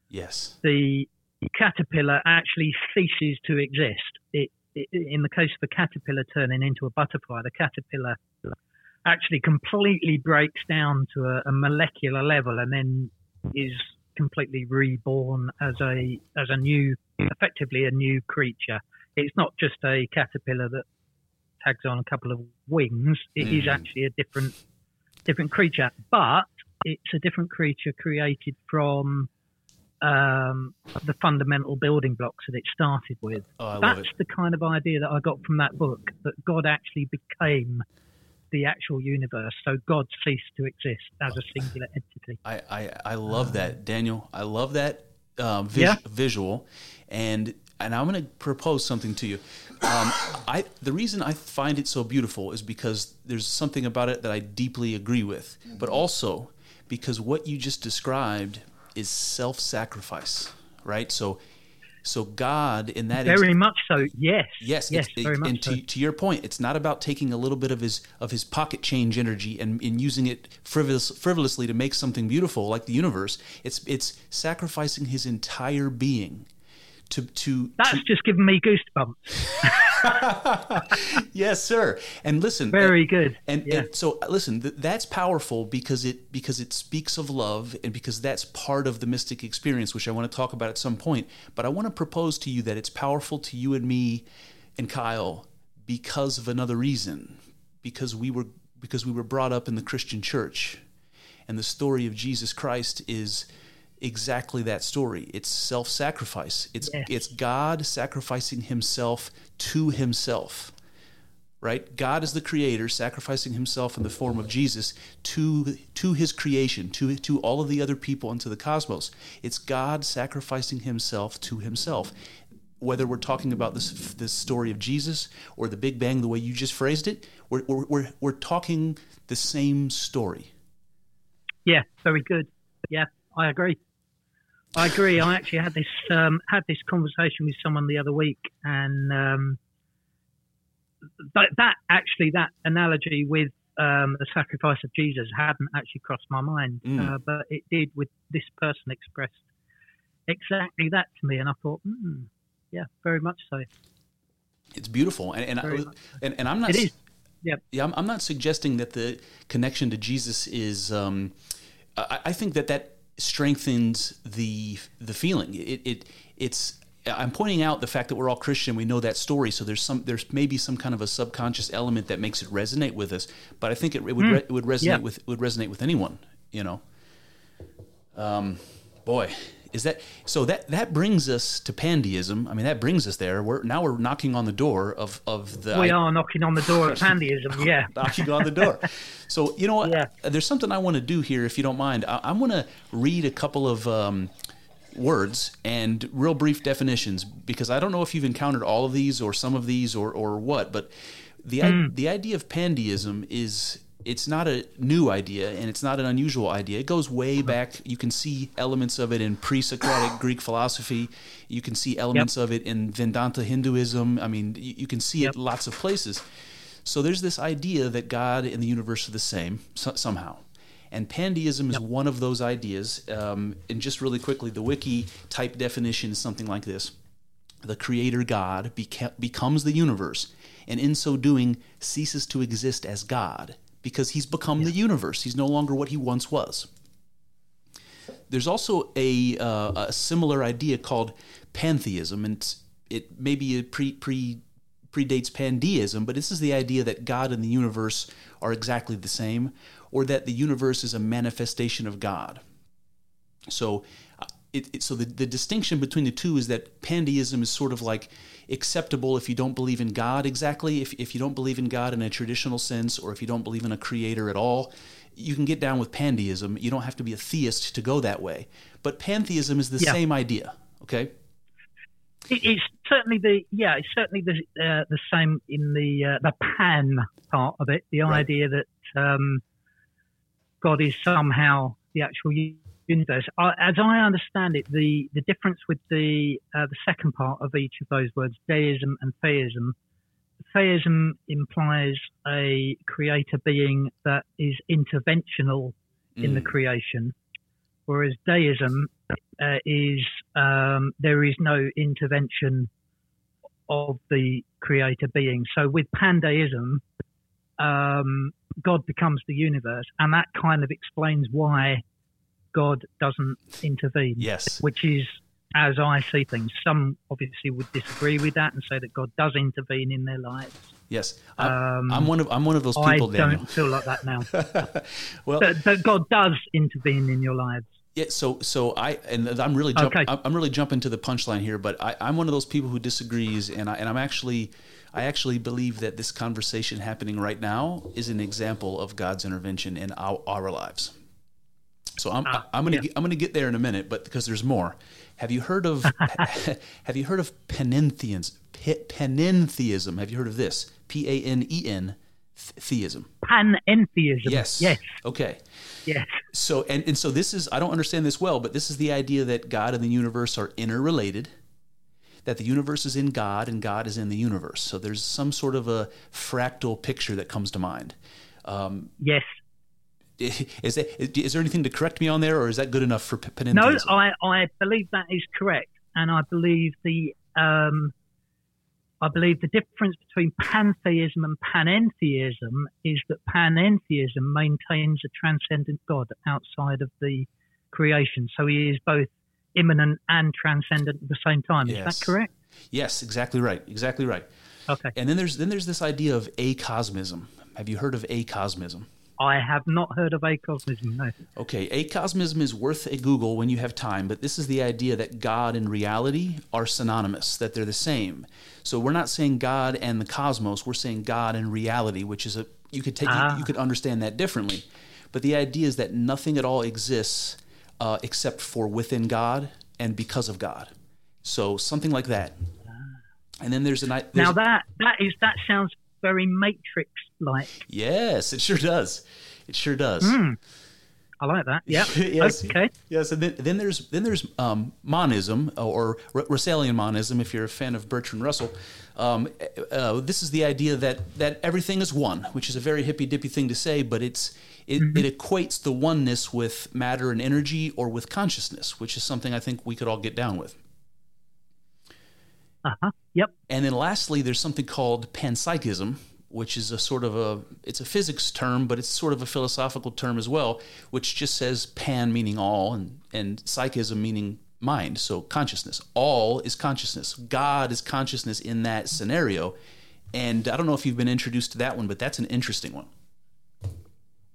Yes. the caterpillar actually ceases to exist. It, in the case of the caterpillar turning into a butterfly, the caterpillar actually completely breaks down to a, a molecular level and then is completely reborn as a as a new, effectively a new creature. It's not just a caterpillar that tags on a couple of wings. It is Mm. actually a different different creature, but it's a different creature created from um, the fundamental building blocks that it started with. Oh, That's the kind of idea that I got from that book that God actually became the actual universe. So God ceased to exist as a singular entity. I, I, I love that, Daniel. I love that um, vis- Yeah. visual, and and I'm going to propose something to you. Um, I the reason I find it so beautiful is because there's something about it that I deeply agree with, but also because what you just described is self-sacrifice, right? So so God in that Very much so. Yes. Yes, Yes. it's- very much and so. to, to your point, it's not about taking a little bit of his of his pocket change energy and, and using it frivolous, frivolously to make something beautiful like the universe. It's it's sacrificing his entire being to to, That's to just given me goosebumps. (laughs) yes, sir. And listen, Very good. And, Yeah. and so uh, listen, th- that's powerful because it because it speaks of love and because that's part of the mystic experience, which I want to talk about at some point. But I want to propose to you that it's powerful to you and me and Kyle because of another reason. Because we were because we were brought up in the Christian church. And the story of Jesus Christ is exactly that story. It's self-sacrifice. It's Yes. it's God sacrificing himself to himself right? God is the creator, sacrificing himself in the form of Jesus to to his creation, to to all of the other people and to the cosmos. It's God sacrificing himself to himself. Whether we're talking about this this story of Jesus or the Big Bang, the way you just phrased it, we're we're we're, we're talking the same story. Yeah, very good. Yeah, I agree. I agree. I actually had this um, had this conversation with someone the other week, and um, that, that actually that analogy with um, the sacrifice of Jesus hadn't actually crossed my mind, Mm. uh, but it did with this person expressed exactly that to me, and I thought, mm, yeah, very much so. It's beautiful, and and, I, and and I'm not. It is. Yeah. Yeah, I'm, I'm not suggesting that the connection to Jesus is. Um, I, I think that that strengthens the the feeling. It, it it's. I'm pointing out the fact that we're all Christian. We know that story, so there's some there's maybe some kind of a subconscious element that makes it resonate with us. But I think it, it would re, it would resonate Yeah. with it would resonate with anyone. You know. Um, boy, is that so? That that brings us to pandeism. I mean, that brings us there. We're now we're knocking on the door of of the We are knocking on the door of (laughs) pandeism. Yeah. (laughs) knocking on the door. So you know what? Yeah. There's something I want to do here, if you don't mind. I, I'm going to read a couple of um, words and real brief definitions because I don't know if you've encountered all of these or some of these or or what, but the i the idea of pandeism is. It's not a new idea and it's not an unusual idea. It goes way back. You can see elements of it in pre Socratic Greek philosophy. You can see elements of it in Vedanta Hinduism. I mean, you, you can see it lots of places. So there's this idea that God and the universe are the same so, somehow. And pandeism is one of those ideas. Um, and just really quickly, the wiki type definition is something like this The creator God beca- becomes the universe, and in so doing, ceases to exist as God because he's become the universe. He's no longer what he once was. There's also a, uh, a similar idea called pantheism, and it maybe it pre, pre predates pandeism, but this is the idea that God and the universe are exactly the same, or that the universe is a manifestation of God. So, it, it, so the, the distinction between the two is that pandeism is sort of like acceptable if you don't believe in God exactly, if, if you don't believe in God in a traditional sense, or if you don't believe in a creator at all. You can get down with pandeism. You don't have to be a theist to go that way. But pantheism is the Yeah. same idea, okay? It's certainly the yeah, it's certainly the uh, the same in the uh, the pan part of it. The Right. idea that um, God is somehow the actual universe. I, as I understand it, the the difference with the uh, the second part of each of those words, deism and theism. Theism implies a creator being that is interventional in the Mm. creation, whereas deism uh, is um, there is no intervention of the creator being. So with pandeism, um, God becomes the universe, and that kind of explains why God doesn't intervene. Yes. Which is, as I see things, some obviously would disagree with that and say that God does intervene in their lives. Yes. I'm, Um, I'm one of I'm one of those I people, Daniel. don't feel like that now. (laughs) well, that, that God does intervene in your lives. Yeah, so so I and I'm really jump, Okay. I'm I'm really jumping to the punchline here, but I, I'm one of those people who disagrees, and I and I'm actually I actually believe that this conversation happening right now is an example of God's intervention in our, our lives. So I'm Ah, I'm gonna yeah. get, I'm gonna get there in a minute, but because there's more. Have you heard of (laughs) (laughs) Have you heard of panentheans? Panentheism. Have you heard of this? P A N E N theism. Panentheism. Yes. Yes. Okay. Yes. So and, and so this is I don't understand this well, but this is the idea that God and the universe are interrelated, that the universe is in God and God is in the universe. So there's some sort of a fractal picture that comes to mind. Um, Yes. (laughs) is, that, is there anything to correct me on there, or is that good enough for p- No. I, I believe that is correct, and I believe the um, I believe the difference between pantheism and panentheism is that panentheism maintains a transcendent God outside of the creation, so he is both immanent and transcendent at the same time. Is that correct? yes, exactly right, exactly right. Okay. And then there's then there's this idea of acosmism. Have you heard of acosmism? I have not heard of acosmism. No. Okay, acosmism is worth a Google when you have time, but this is the idea that God and reality are synonymous, that they're the same. So we're not saying God and the cosmos, we're saying God and reality, which is a you could take Ah. you, you could understand that differently. But the idea is that nothing at all exists uh, except for within God and because of God. So something like that. And then there's an there's Now that that is that sounds very Matrix like. yes, it sure does. It sure does. I like that. Yeah. (laughs) yes. Okay. Yes, and then, then there's then there's um, monism or R- Russellian monism. If you're a fan of Bertrand Russell, um, uh, this is the idea that that everything is one, which is a very hippy dippy thing to say, but it's it, it equates the oneness with matter and energy or with consciousness, which is something I think we could all get down with. Uh huh. Yep. And then lastly, there's something called panpsychism, which is a sort of a it's a physics term, but it's sort of a philosophical term as well, which just says pan meaning all and and psychism meaning mind, so consciousness. All is consciousness. God is consciousness in that scenario. And I don't know if you've been introduced to that one, but that's an interesting one.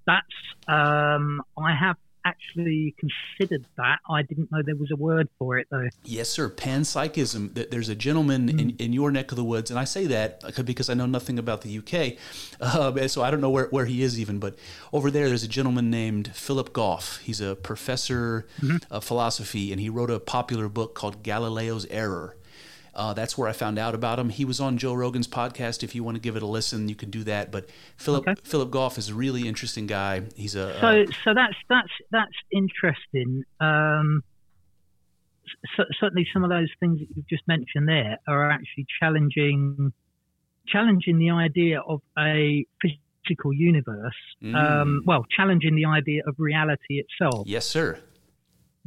That's um, I have actually considered that. I didn't know there was a word for it though. Yes, sir. Panpsychism. There's a gentleman in, mm. in your neck of the woods, and I say that uh, because I know nothing about the UK, (laughs) uh, so I don't know where, where he is even. But over there, there's a gentleman named Philip Goff. He's a professor mm-hmm. of philosophy, and he wrote a popular book called Galileo's Error. Uh, that's where I found out about him. He was on Joe Rogan's podcast. If you want to give it a listen, you can do that. But Philip Okay. Philip Goff is a really interesting guy. He's a uh, So so that's that's that's interesting. Um, c- certainly, some of those things that you've just mentioned there are actually challenging challenging the idea of a physical universe. Um, well, challenging the idea of reality itself yes, sir.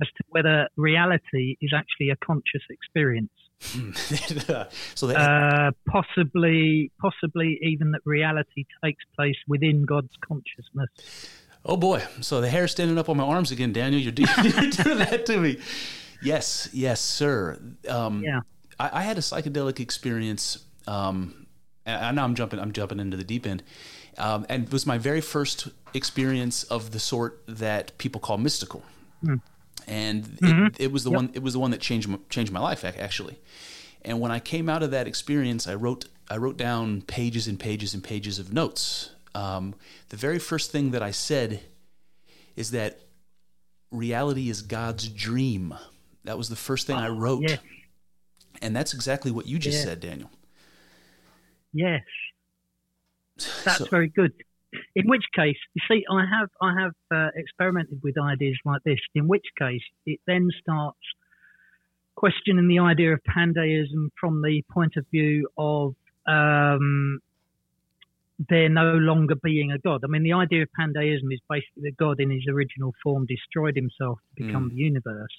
as to whether reality is actually a conscious experience. (laughs) so uh, possibly, possibly even that reality takes place within God's consciousness. Oh boy! So the hair standing up on my arms again, Daniel. You're, do- (laughs) you're doing that to me. Yes, yes, sir. Um, Yeah. I, I had a psychedelic experience. Um, and I know I'm jumping. I'm jumping into the deep end. Um, and it was my very first experience of the sort that people call mystical. And it, it was the one it was the one that changed my, changed my life actually. And when I came out of that experience, I wrote I wrote down pages and pages and pages of notes. Um, the very first thing that I said is that reality is God's dream. That was the first thing I wrote, yes. and that's exactly what you just Yeah. said, Daniel. Yes, that's So- very good. In which case, you see, I have I have uh, experimented with ideas like this. In which case, it then starts questioning the idea of pandeism from the point of view of um, there no longer being a god. I mean, the idea of pandeism is basically that God, in his original form, destroyed himself to become the universe.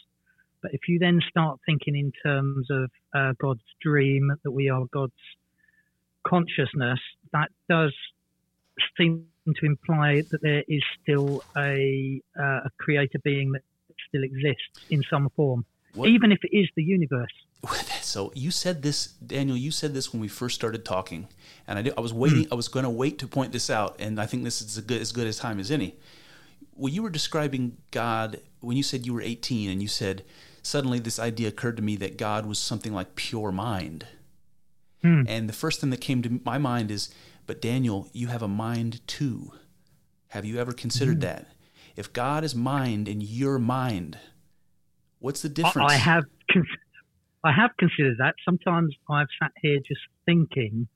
But if you then start thinking in terms of uh, God's dream, that we are God's consciousness, that does seem to imply that there is still a, uh, a creator being that still exists in some form, What- even if it is the universe. (laughs) So you said this, Daniel. You said this when we first started talking, and I, did, I was waiting. I was going to wait to point this out, and I think this is a good, as good as time as any. When you were describing God, when you said you were 18, and you said suddenly this idea occurred to me that God was something like pure mind, and the first thing that came to my mind is, but Daniel, you have a mind too. Have you ever considered mm-hmm. that? If God is mind and you're mind, what's the I- difference? I have con- I have considered that. Sometimes I've sat here just thinking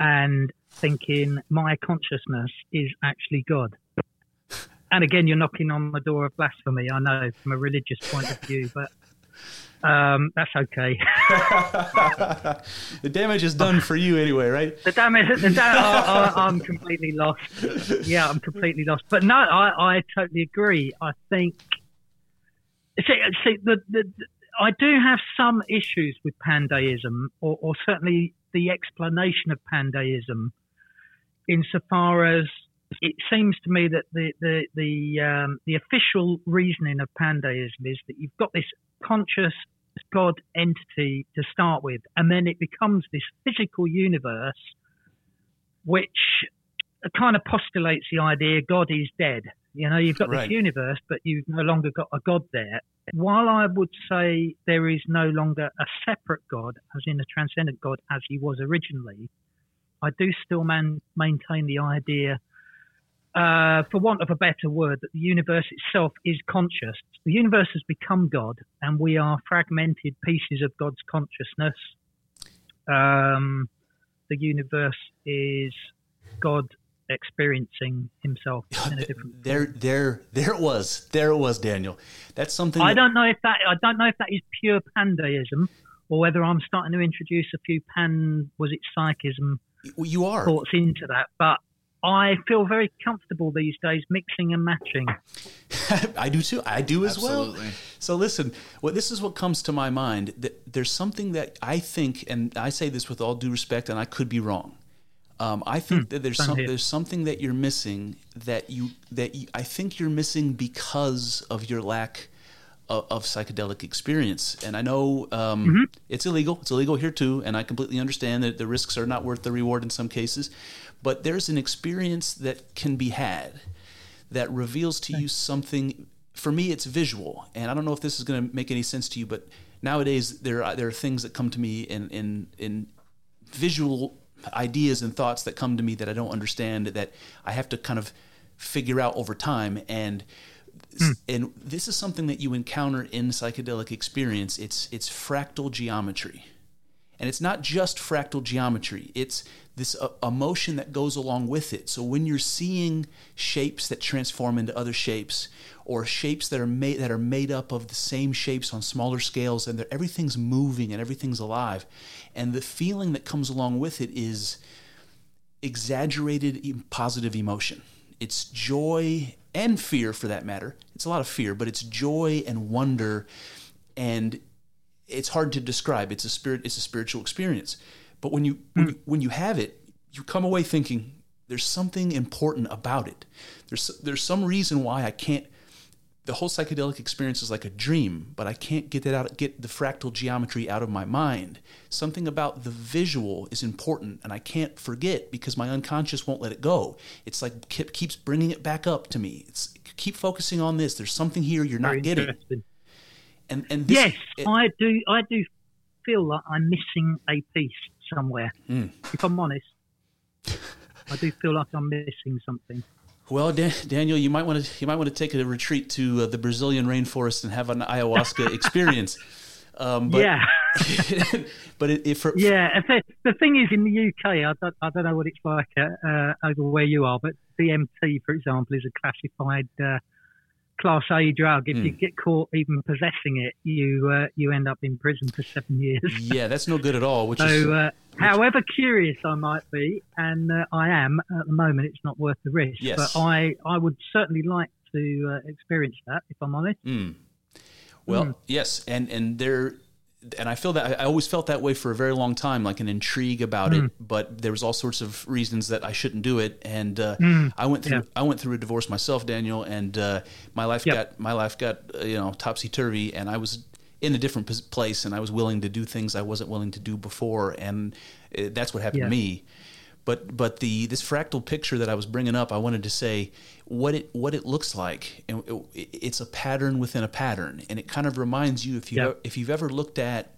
and thinking my consciousness is actually God. (laughs) And again, you're knocking on the door of blasphemy. I know from a religious point of view, but um, that's okay. (laughs) the damage is done for you anyway, right? The damage, the da- I, I'm completely lost. Yeah, I'm completely lost. But no, I, I totally agree. I think. See, see the, the, I do have some issues with pandeism, or, or certainly the explanation of pandeism, insofar as it seems to me that the the the um, the official reasoning of pandeism is that you've got this conscious God entity to start with, and then it becomes this physical universe, which kind of postulates the idea God is dead. You know, you've got Right. this universe, but you've no longer got a God there. While I would say there is no longer a separate God, as in a transcendent God, as he was originally, I do still man- maintain the idea, uh, for want of a better word, that the universe itself is conscious. The universe has become God, and we are fragmented pieces of God's consciousness. Um, the universe is God experiencing himself in a different. There, there, there it was. There it was, Daniel. That's something. I that- don't know if that I don't know if that is pure pandeism or whether I'm starting to introduce a few pan was it psychism You are. thoughts into that, but I feel very comfortable these days mixing and matching. (laughs) I do too. I do as well. So listen, what this is what comes to my mind. That there's something that I think, and I say this with all due respect, and I could be wrong. Um, I think that there's some, there's something that you're missing that you that you, I think you're missing because of your lack of, of psychedelic experience. And I know um, Mm-hmm. it's illegal. It's illegal here too, and I completely understand that the risks are not worth the reward in some cases. But there's an experience that can be had that reveals to you something. For me, it's visual, and I don't know if this is going to make any sense to you, but nowadays there are, there are things that come to me in in in visual ideas and thoughts that come to me that I don't understand that I have to kind of figure out over time and hmm. and this is something that you encounter in psychedelic experience. It's it's fractal geometry. And it's not just fractal geometry. It's this uh, emotion that goes along with it so when you're seeing shapes that transform into other shapes or shapes that are made that are made up of the same shapes on smaller scales and everything's moving and everything's alive and the feeling that comes along with it is exaggerated positive emotion. It's joy and fear for that matter. It's a lot of fear, but it's joy and wonder and it's hard to describe. It's a spirit it's a spiritual experience. But when you when hmm. you, when you have it, you come away thinking there's something important about it. There's there's some reason why I can't the whole psychedelic experience is like a dream, but I can't get that out, get the fractal geometry out of my mind. Something about the visual is important, and I can't forget because my unconscious won't let it go. It's like keep, keeps bringing it back up to me. It's keep focusing on this. There's something here you're Very not getting. And and this, yes, it- I do. I do feel like I'm missing a piece somewhere. Hmm. If I'm honest, (laughs) I do feel like I'm missing something. Well, Dan- Daniel, you might want to you might want to take a retreat to uh, the Brazilian rainforest and have an ayahuasca (laughs) experience. Um, but, yeah, (laughs) but it, it, for, yeah. The, the thing is, in the UK, I don't, I don't know what it's like uh, uh, over where you are, but DMT, for example, is a classified uh, Class A drug. If you Hmm. get caught even possessing it, you uh, you end up in prison for seven years. (laughs) yeah, that's not good at all. Which is So, uh, however curious I might be, and uh, I am at the moment, it's not worth the risk. Yes. But I, I would certainly like to uh, experience that, if I'm honest. Mm. Well, yes, and and there, and I feel that I, always felt that way for a very long time, like an intrigue about Mm. it. But there was all sorts of reasons that I shouldn't do it, and uh, I went through Mm. Yeah. I went through a divorce myself, Daniel, and uh, my life Yep. got my life got uh, you know topsy turvy, and I was in a different place, and I was willing to do things I wasn't willing to do before, and uh, that's what happened Yeah. to me. But but the this fractal picture that I was bringing up, I wanted to say what it what it looks like, and it, it's a pattern within a pattern, and it kind of reminds you if you have if you've ever looked at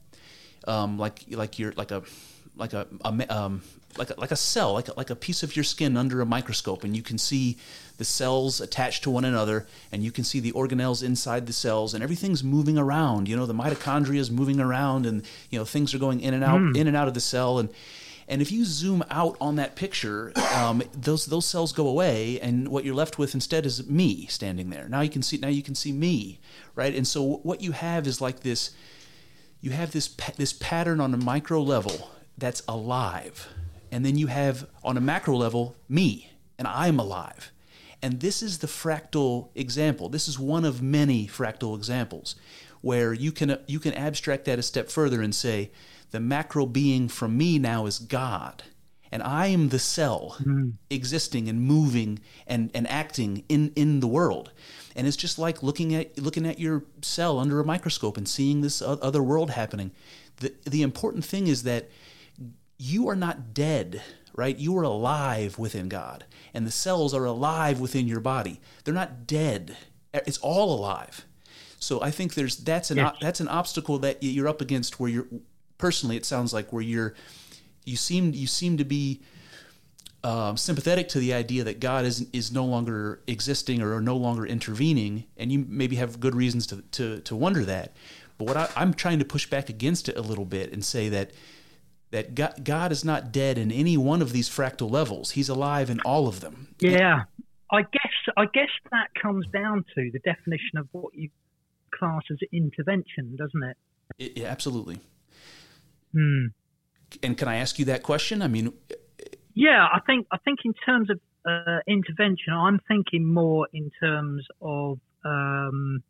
um, like like you're like a like a, a um, like a, like a cell, like a, like a piece of your skin under a microscope, and you can see the cells attached to one another, and you can see the organelles inside the cells, and everything's moving around. You know, the mitochondria is moving around, and you know things are going in and out, in and out of the cell, and and if you zoom out on that picture, um, those those cells go away, and what you're left with instead is me standing there. Now you can see now you can see me, right? And so what you have is like this you have this this pattern on a micro level that's alive and then you have on a macro level me and i'm alive and this is the fractal example this is one of many fractal examples where you can you can abstract that a step further and say the macro being from me now is god and i am the cell mm. existing and moving and, and acting in, in the world and it's just like looking at looking at your cell under a microscope and seeing this other world happening. The the important thing is that you are not dead, right? You are alive within God, and the cells are alive within your body. They're not dead. It's all alive. So I think there's that's an Yes. that's an obstacle that you're up against where you're personally it sounds like where you're you seem you seem to be um, sympathetic to the idea that God is is no longer existing or no longer intervening, and you maybe have good reasons to to, to wonder that. But what I, I'm trying to push back against it a little bit and say that that God, God is not dead in any one of these fractal levels; He's alive in all of them. Yeah, I guess I guess that comes down to the definition of what you class as intervention, doesn't it? It- yeah, absolutely. Hmm. And can I ask you that question? I mean, Yeah, I think I think in terms of uh, intervention, I'm thinking more in terms of um,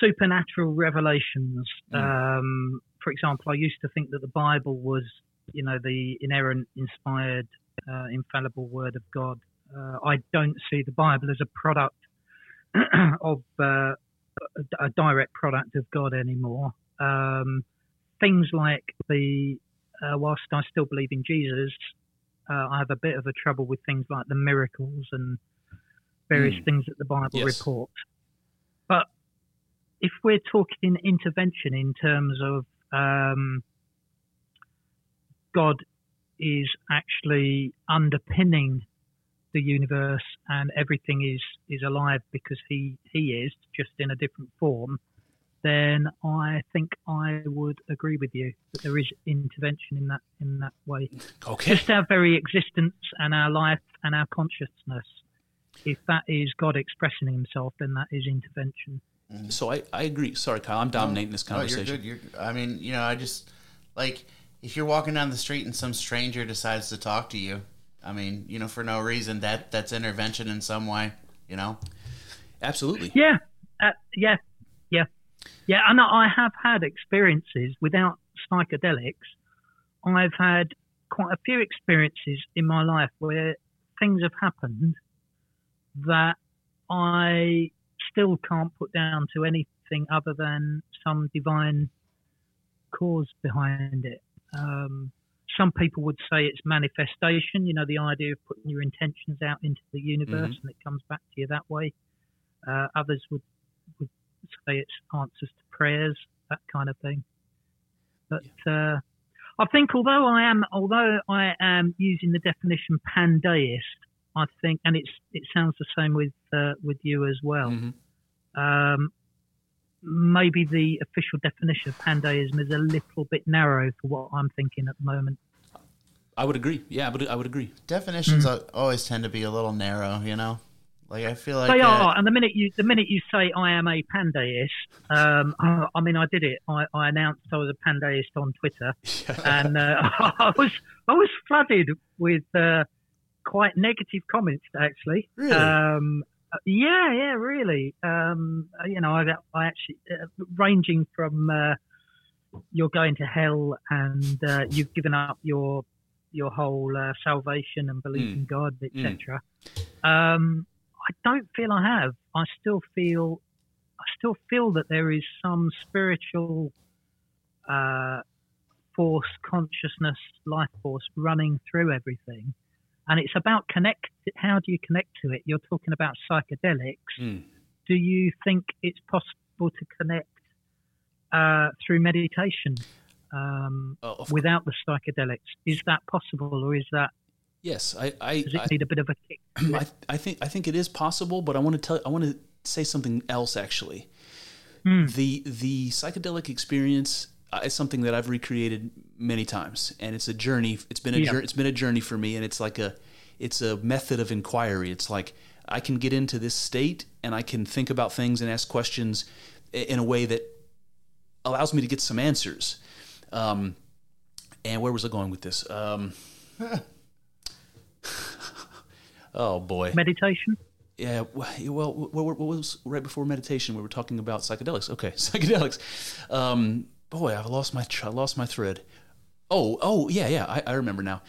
supernatural revelations. Um, for example, I used to think that the Bible was, you know, the inerrant, inspired, uh, infallible Word of God. Uh, I don't see the Bible as a product (clears throat) of uh, a, a direct product of God anymore. Um, things like the uh, whilst I still believe in Jesus, uh, I have a bit of a trouble with things like the miracles and various Mm. things that the Bible Yes. reports. But if we're talking intervention in terms of um, God is actually underpinning the universe and everything is, is alive because he, he is just in a different form, then I think I would agree with you that there is intervention in that in that way. okay, Just our very existence and our life and our consciousness. If that is God expressing Himself, then that is intervention. so I, I agree. Sorry, Kyle, I'm dominating this conversation. Oh, you're good. You're. I mean, you know, I just like if you're walking down the street and some stranger decides to talk to you. I mean, you know, for no reason, that that's intervention in some way. You know. Absolutely. Yeah, uh, yeah, yeah, yeah. And I have had experiences without psychedelics. I've had quite a few experiences in my life where things have happened that I still can't put down to anything other than some divine cause behind it. Um, some people would say it's manifestation, you know, the idea of putting your intentions out into the universe Mhm. and it comes back to you that way. Uh, others would say it's answers to prayers, that kind of thing. But uh, I think although I am although I am using the definition pandeist, I think, and it's it sounds the same with uh, with you as well. Mhm. Um, maybe the official definition of pandeism is a little bit narrow for what I'm thinking at the moment. I would agree. Yeah, I would, I would agree. Definitions al- always tend to be a little narrow, you know. Like I feel like they uh, are, and the minute you the minute you say I am a pandeist, um, I, I mean I did it. I, I announced I was a pandeist on Twitter, (laughs) and uh, (laughs) I was I was flooded with uh, quite negative comments actually. Really? Um, uh, yeah, yeah, really. Um, uh, you know, I, I actually uh, ranging from uh, you're going to hell and uh, you've given up your your whole uh, salvation and belief Mm. in God, Mm. etc. Um, I don't feel I have. I still feel, I still feel that there is some spiritual uh, force, consciousness, life force running through everything, and it's about connect. How do you connect to it? You're talking about psychedelics. Mm. Do you think it's possible to connect uh, through meditation um, Oh, without the psychedelics? Is that possible, or is that Yes, I, I, does it I, need a bit of a kick? (clears throat) I. I think I think it is possible, but I want to tell I want to say something else actually. Hmm. The the psychedelic experience uh, is something that I've recreated many times, and it's a journey. It's been a Yeah. it's been a journey for me, and it's like a it's a method of inquiry. It's like I can get into this state, and I can think about things and ask questions in a way that allows me to get some answers. Um, and where was I going with this? Um, (laughs) oh boy. Meditation. Yeah, well, what, what was right before meditation? We were talking about psychedelics. Okay, (laughs) psychedelics. Um, boy, I lost my I lost my thread. Oh, oh, yeah, yeah, I, I remember now.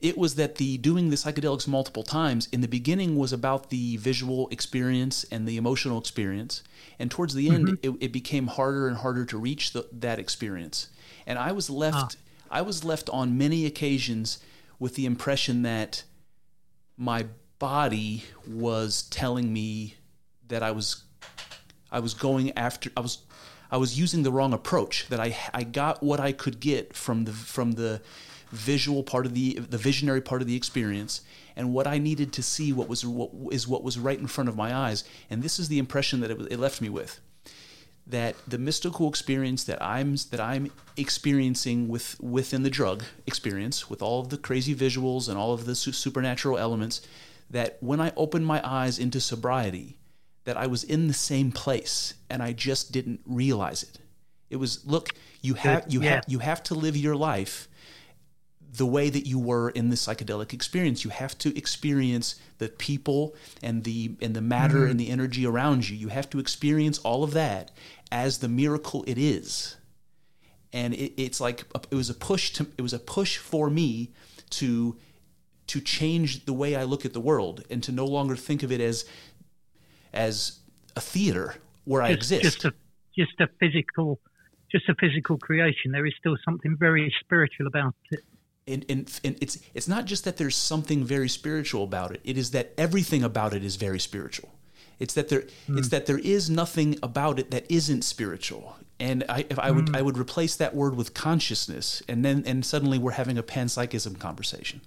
It was that the doing the psychedelics multiple times in the beginning was about the visual experience and the emotional experience, and towards the end, it, it became harder and harder to reach the, that experience. And I was left, I was left on many occasions with the impression that my body was telling me that I was I was going after I was I was using the wrong approach that I I got what I could get from the from the visual part of the the visionary part of the experience and what I needed to see what was what is what was right in front of my eyes. And this is the impression that it, it left me with that the mystical experience that I'm that I'm experiencing with within the drug experience with all of the crazy visuals and all of the su- supernatural elements that when I opened my eyes into sobriety that I was in the same place and I just didn't realize it it was look you have you Yeah. have you have to live your life the way that you were in the psychedelic experience. You have to experience the people and the and the matter mm-hmm. and the energy around you. You have to experience all of that as the miracle it is. And it, it's like a, it was a push to it was a push for me to to change the way I look at the world and to no longer think of it as as a theater where I exist. just a just a physical, just a physical creation. There is still something very spiritual about it. and, and, and it's it's not just that there's something very spiritual about it. It is that everything about it is very spiritual. It's that there hmm. it's that there is nothing about it that isn't spiritual. And I if I would hmm. I would replace that word with consciousness, and then and suddenly we're having a panpsychism conversation.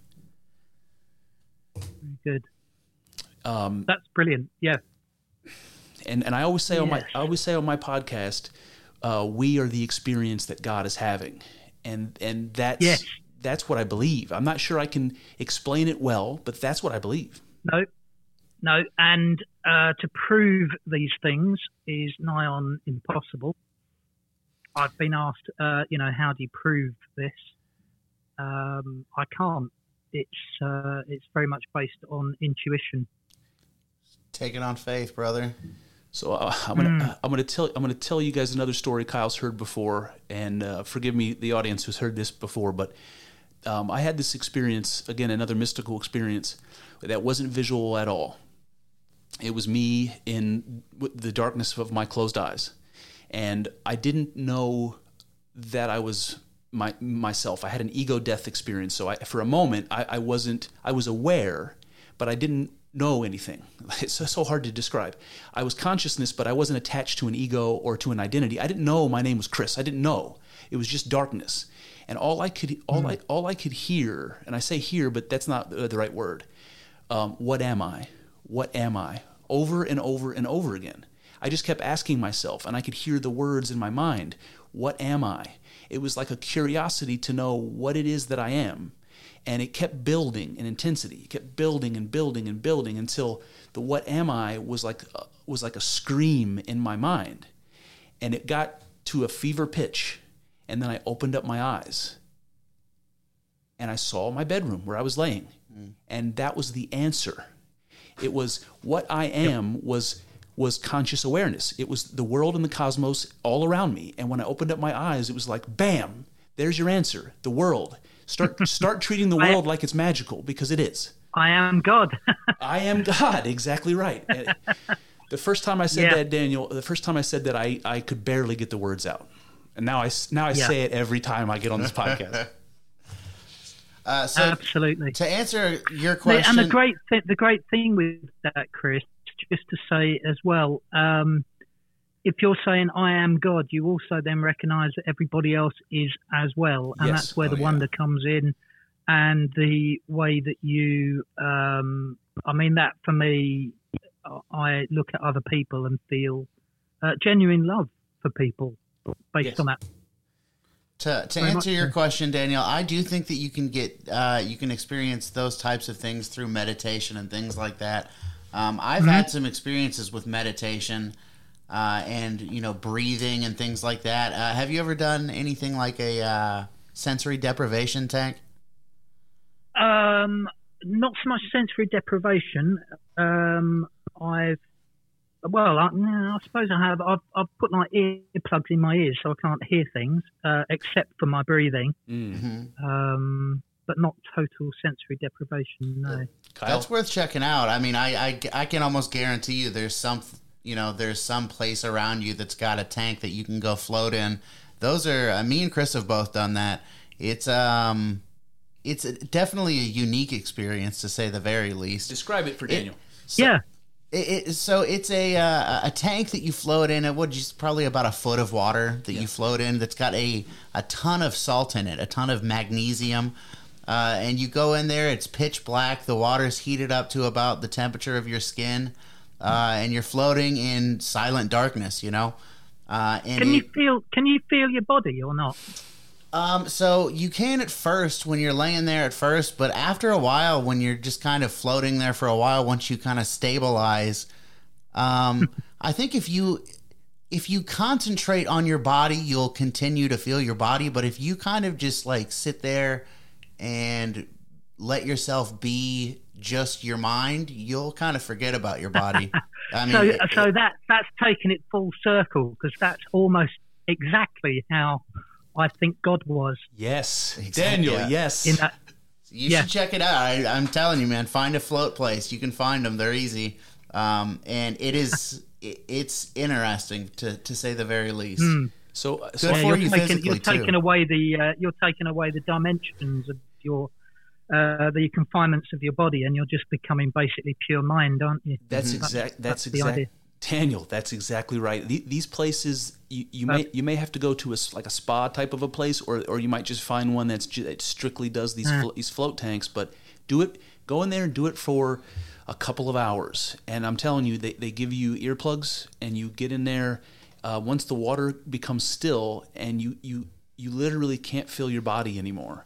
Good. Um, That's brilliant. Yeah. and and I always say on my I always say on my podcast, uh, we are the experience that God is having, and and that's Yes. that's what I believe. I'm not sure I can explain it well, but that's what I believe. No. No. And uh, to prove these things is nigh on impossible. I've been asked, uh, you know, how do you prove this? Um, I can't. It's uh, it's very much based on intuition. Take it on faith, brother. So uh, I'm gonna I'm gonna tell I'm gonna tell you guys another story Kyle's heard before, and uh, forgive me the audience who's heard this before, but um, I had this experience again, another mystical experience that wasn't visual at all, it was me in the darkness of my closed eyes, and I didn't know that I was my myself. I had an ego death experience. So I, for a moment, I, I wasn't. I was aware, but I didn't know anything. (laughs) It's so hard to describe. I was consciousness, but I wasn't attached to an ego or to an identity. I didn't know my name was Chris. I didn't know. It was just darkness, and all I could all mm. I all I could hear, and I say hear, but that's not the, right word. Um, what am I? What am I? Over and over and over again. I just kept asking myself, and I could hear the words in my mind. What am I? It was like a curiosity to know what it is that I am. And it kept building in intensity. It kept building and building and building until the what am I was like uh, was like a scream in my mind. And it got to a fever pitch. And then I opened up my eyes. And I saw my bedroom where I was laying. Mm. And that was the answer. It was what I am yep. was was conscious awareness. It was the world and the cosmos all around me. And when I opened up my eyes, it was like, bam, there's your answer. The world. Start (laughs) start treating the world like it's magical because it is. I am God. (laughs) I am God. Exactly right. the first time I said yeah. that, Daniel, the first time I said that, I, I could barely get the words out. And now I, now I yeah. say it every time I get on this podcast. (laughs) Uh, so Absolutely. To answer your question, and the great th- the great thing with that, Chris, just to say as well, um, if you're saying I am God, you also then recognise that everybody else is as well, and yes. that's where oh, the wonder comes in, and the way that you, um, I mean, that for me, I look at other people and feel uh, genuine love for people based yes. on that. To, to answer your question, Daniel, I do think that you can get uh, you can experience those types of things through meditation and things like that. Um, I've mm-hmm. had some experiences with meditation uh, and you know breathing and things like that. Uh, have you ever done anything like a uh, sensory deprivation tank? Um, not so much sensory deprivation. Um, I've well, I, I, suppose I have. I've, I've put like earplugs in my ears so I can't hear things uh, except for my breathing. Mm-hmm. Um, but not total sensory deprivation. No, Kyle? that's worth checking out. I mean, I, I I can almost guarantee you there's some you know there's some place around you that's got a tank that you can go float in. Those are uh, me and Chris have both done that. It's um it's definitely a unique experience to say the very least. Describe it for Daniel. It, so, yeah. It, it, so it's a uh, a tank that you float in. It would just probably about a foot of water that yeah. you float in. That's got a a ton of salt in it, a ton of magnesium, uh, and you go in there, it's pitch black. The water's heated up to about the temperature of your skin, uh, and you're floating in silent darkness. You know. Uh, can you it, feel? Can you feel your body or not? Um, so you can at first when you're laying there at first, but after a while, when you're just kind of floating there for a while, once you kind of stabilize, um, (laughs) I think if you if you concentrate on your body, you'll continue to feel your body. But if you kind of just like sit there and let yourself be just your mind, you'll kind of forget about your body. (laughs) I mean, so, it, so that that's taken it full circle because that's almost exactly how I think God was. Yes, exactly. Daniel. Yeah. Yes, in that. You yeah. should check it out. I, am telling you, man. Find a float place. You can find them. They're easy, um, and it is. (laughs) it, it's interesting to to say the very least. Mm. So, so yeah, you're, you taking, you're taking away the uh, you're taking away the dimensions of your uh, the confinements of your body, and you're just becoming basically pure mind, aren't you? That's mm-hmm. exact. That's, that's exact. Daniel, that's exactly right. These places, you, you may you may have to go to a like a spa type of a place, or or you might just find one that's that strictly does these mm. flo- these float tanks. But do it, go in there and do it for a couple of hours. And I'm telling you, they, they give you earplugs, and you get in there. Uh, once the water becomes still, and you you you literally can't feel your body anymore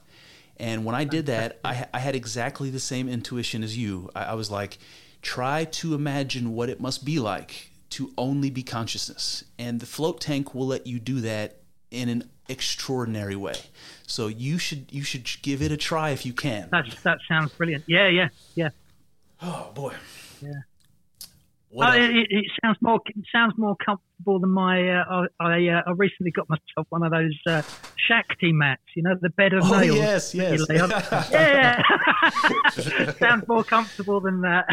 and when I did that, I, I had exactly the same intuition as you. I, I was like, try to imagine what it must be like to only be consciousness. And the float tank will let you do that in an extraordinary way. So you should you should give it a try if you can. That that sounds brilliant. Yeah, yeah, yeah. Oh boy. Yeah. Uh, it, it, sounds more it sounds more comfortable than my. Uh, I uh, I recently got myself one of those uh, Shakti mats. You know, the bed of oh, nails. Yes, yes. (laughs) yeah, (laughs) sounds more comfortable than that.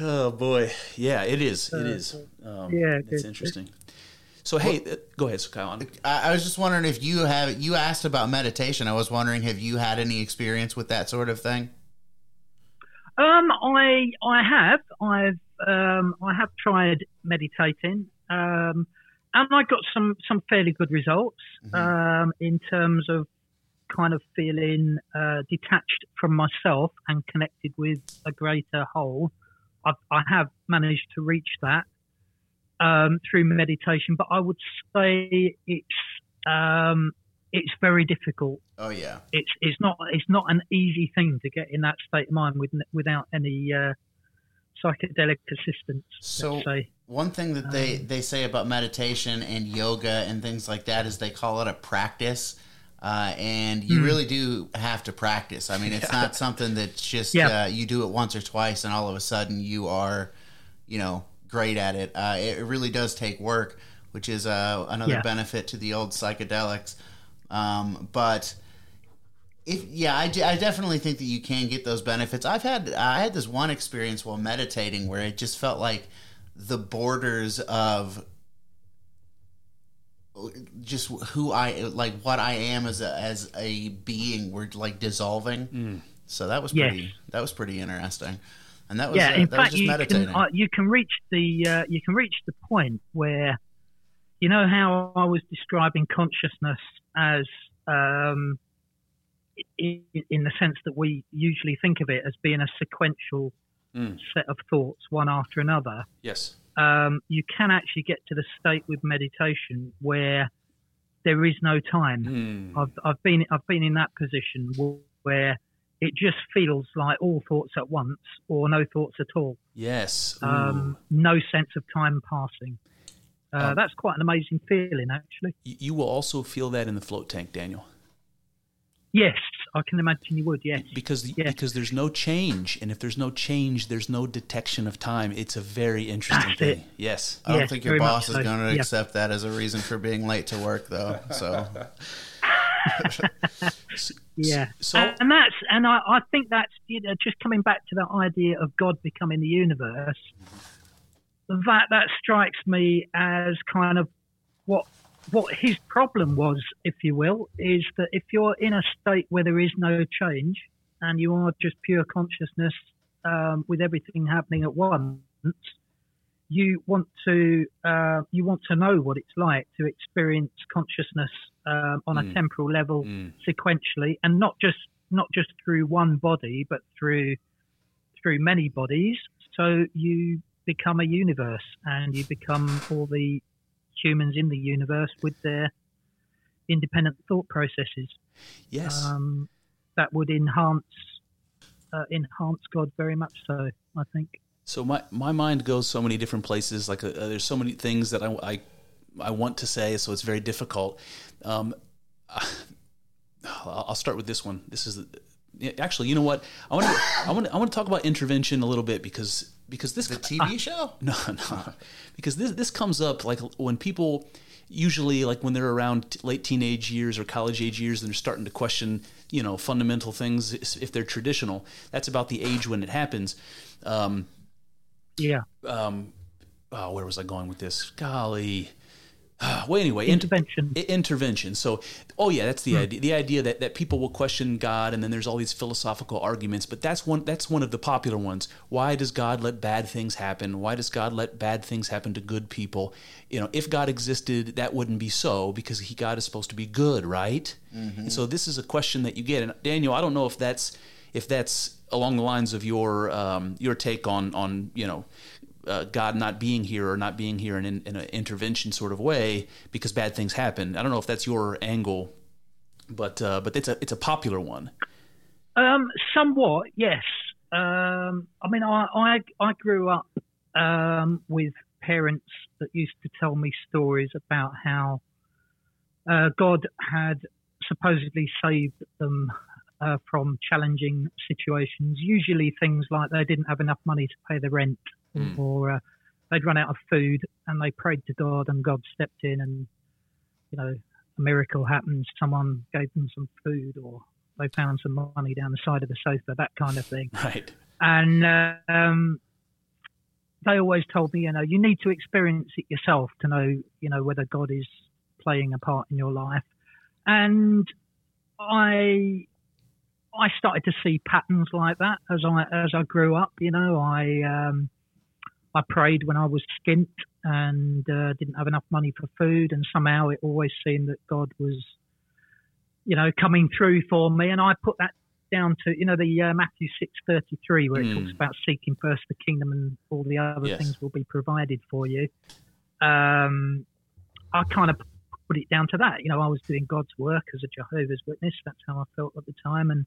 Oh boy, yeah, it is. It is. Um, yeah, it's good. interesting. So hey, uh, go ahead, Kyle. I, I was just wondering if you have you asked about meditation. I was wondering have you had any experience with that sort of thing? Um, I I have I've um, I have tried meditating, um, and I got some some fairly good results um, in terms of kind of feeling uh, detached from myself and connected with a greater whole. I've, I have managed to reach that um, through meditation, but I would say it's um, it's very difficult Oh yeah. it's it's not it's not an easy thing to get in that state of mind with, without any uh, psychedelic assistance. So one thing that they Um, they say about meditation and yoga and things like that is they call it a practice. Uh, and you Hmm. really do have to practice. I mean, it's not (laughs) something that's just Yeah. uh, you do it once or twice and all of a sudden you are, you know, great at it. Uh, it really does take work, which is uh, another Yeah. benefit to the old psychedelics. Um, but if yeah, I, I definitely think that you can get those benefits. I've had I had this one experience while meditating where it just felt like the borders of just who I like what I am as a as a being were like dissolving. So that was Yes. pretty that was pretty interesting. And that was yeah, uh, in that was fact, just you meditating. can uh, you can reach the uh, you can reach the point where you know how I was describing consciousness as um, in, in the sense that we usually think of it as being a sequential Mm. set of thoughts, one after another. Yes. um, you can actually get to the state with meditation where there is no time. Mm. I've, I've been I've been in that position where it just feels like all thoughts at once or no thoughts at all. Yes. Um, no sense of time passing. Uh, Um, that's quite an amazing feeling, actually. You will also feel that in the float tank, Daniel, Yes, I can imagine you would. Yes, because Yeah. because there's no change, and if there's no change, there's no detection of time. It's a very interesting That's thing. it. Yes. I don't yeah, think your boss is so. going to Yeah. accept that as a reason for being late to work, though. So (laughs) yeah. So- and, and that's and I, I think that's you know, just coming back to that idea of God becoming the universe. That that strikes me as kind of what what his problem was, if you will, is that if you're in a state where there is no change and you are just pure consciousness um, with everything happening at once, you want to uh, you want to know what it's like to experience consciousness um, on Mm. a temporal level Mm. sequentially, and not just not just through one body, but through through many bodies. So you become a universe, and you become all the humans in the universe with their independent thought processes. Yes. Um, that would enhance uh, enhance God very much. So I think. So my, my mind goes so many different places. Like uh, there's so many things that I, I, I want to say, so it's very difficult. Um, (sighs) I'll start with this one. This is actually, you know what? I want to I want to I want to talk about intervention a little bit because because this the TV (laughs) show. no no because this this comes up like when people usually like when they're around t- late teenage years or college age years and they're starting to question you know fundamental things if they're traditional. That's about the age when it happens. Um, Yeah, um, oh, where was I going with this? Golly. (sighs) well, anyway, intervention. I- intervention. So, oh yeah, that's the idea. The idea that, that people will question God, and then there's all these philosophical arguments. But that's one that's one of the popular ones. Why does God let bad things happen? Why does God let bad things happen to good people? You know, if God existed, that wouldn't be so because he God is supposed to be good, right? And so this is a question that you get. And Daniel, I don't know if that's if that's along the lines of your um, your take on on you know uh, God not being here or not being here in, in, in an intervention sort of way because bad things happen. I don't know if that's your angle, but uh, but it's a it's a popular one. Um, somewhat, yes. Um, I mean, I, I, I grew up um, with parents that used to tell me stories about how uh, God had supposedly saved them uh, from challenging situations. Usually, things like they didn't have enough money to pay the rent, Mm. or uh, they'd run out of food, and they prayed to God, and God stepped in, and you know, a miracle happened. Someone gave them some food, or they found some money down the side of the sofa, that kind of thing. Right. And uh, um, they always told me, you know, you need to experience it yourself to know, you know, whether God is playing a part in your life. And I I started to see patterns like that as I as I grew up. You know, I um, I prayed when I was skint and uh, didn't have enough money for food, and somehow it always seemed that God was, you know, coming through for me. And I put that down to you know the uh, Matthew six thirty three where it Mm. talks about seeking first the kingdom and all the other Yes. things will be provided for you. Um, I kind of put it down to that. You know, I was doing God's work as a Jehovah's Witness. That's how I felt at the time, and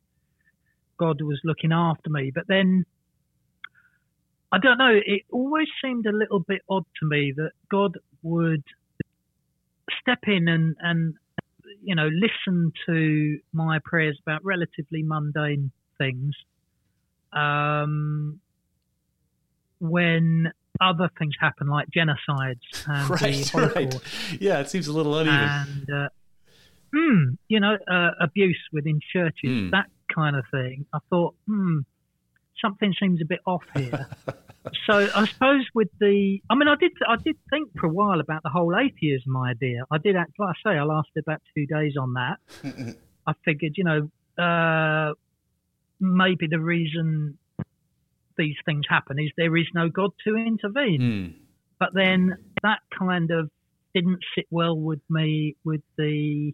God was looking after me. But then, I don't know. It always seemed a little bit odd to me that God would step in and and you know listen to my prayers about relatively mundane things. Um, when other things happen, like genocides (laughs) and right, the right. Yeah, it seems a little uneven. and uh, hmm, you know, uh, abuse within churches, Hmm. that kind of thing. I thought, hmm, something seems a bit off here. (laughs) so I suppose with the, I mean, I did, I did think for a while about the whole atheism idea. I did, act, like I say, I lasted about two days on that. (laughs) I figured, you know, uh, maybe the reason these things happen is there is no God to intervene Hmm. but then that kind of didn't sit well with me with the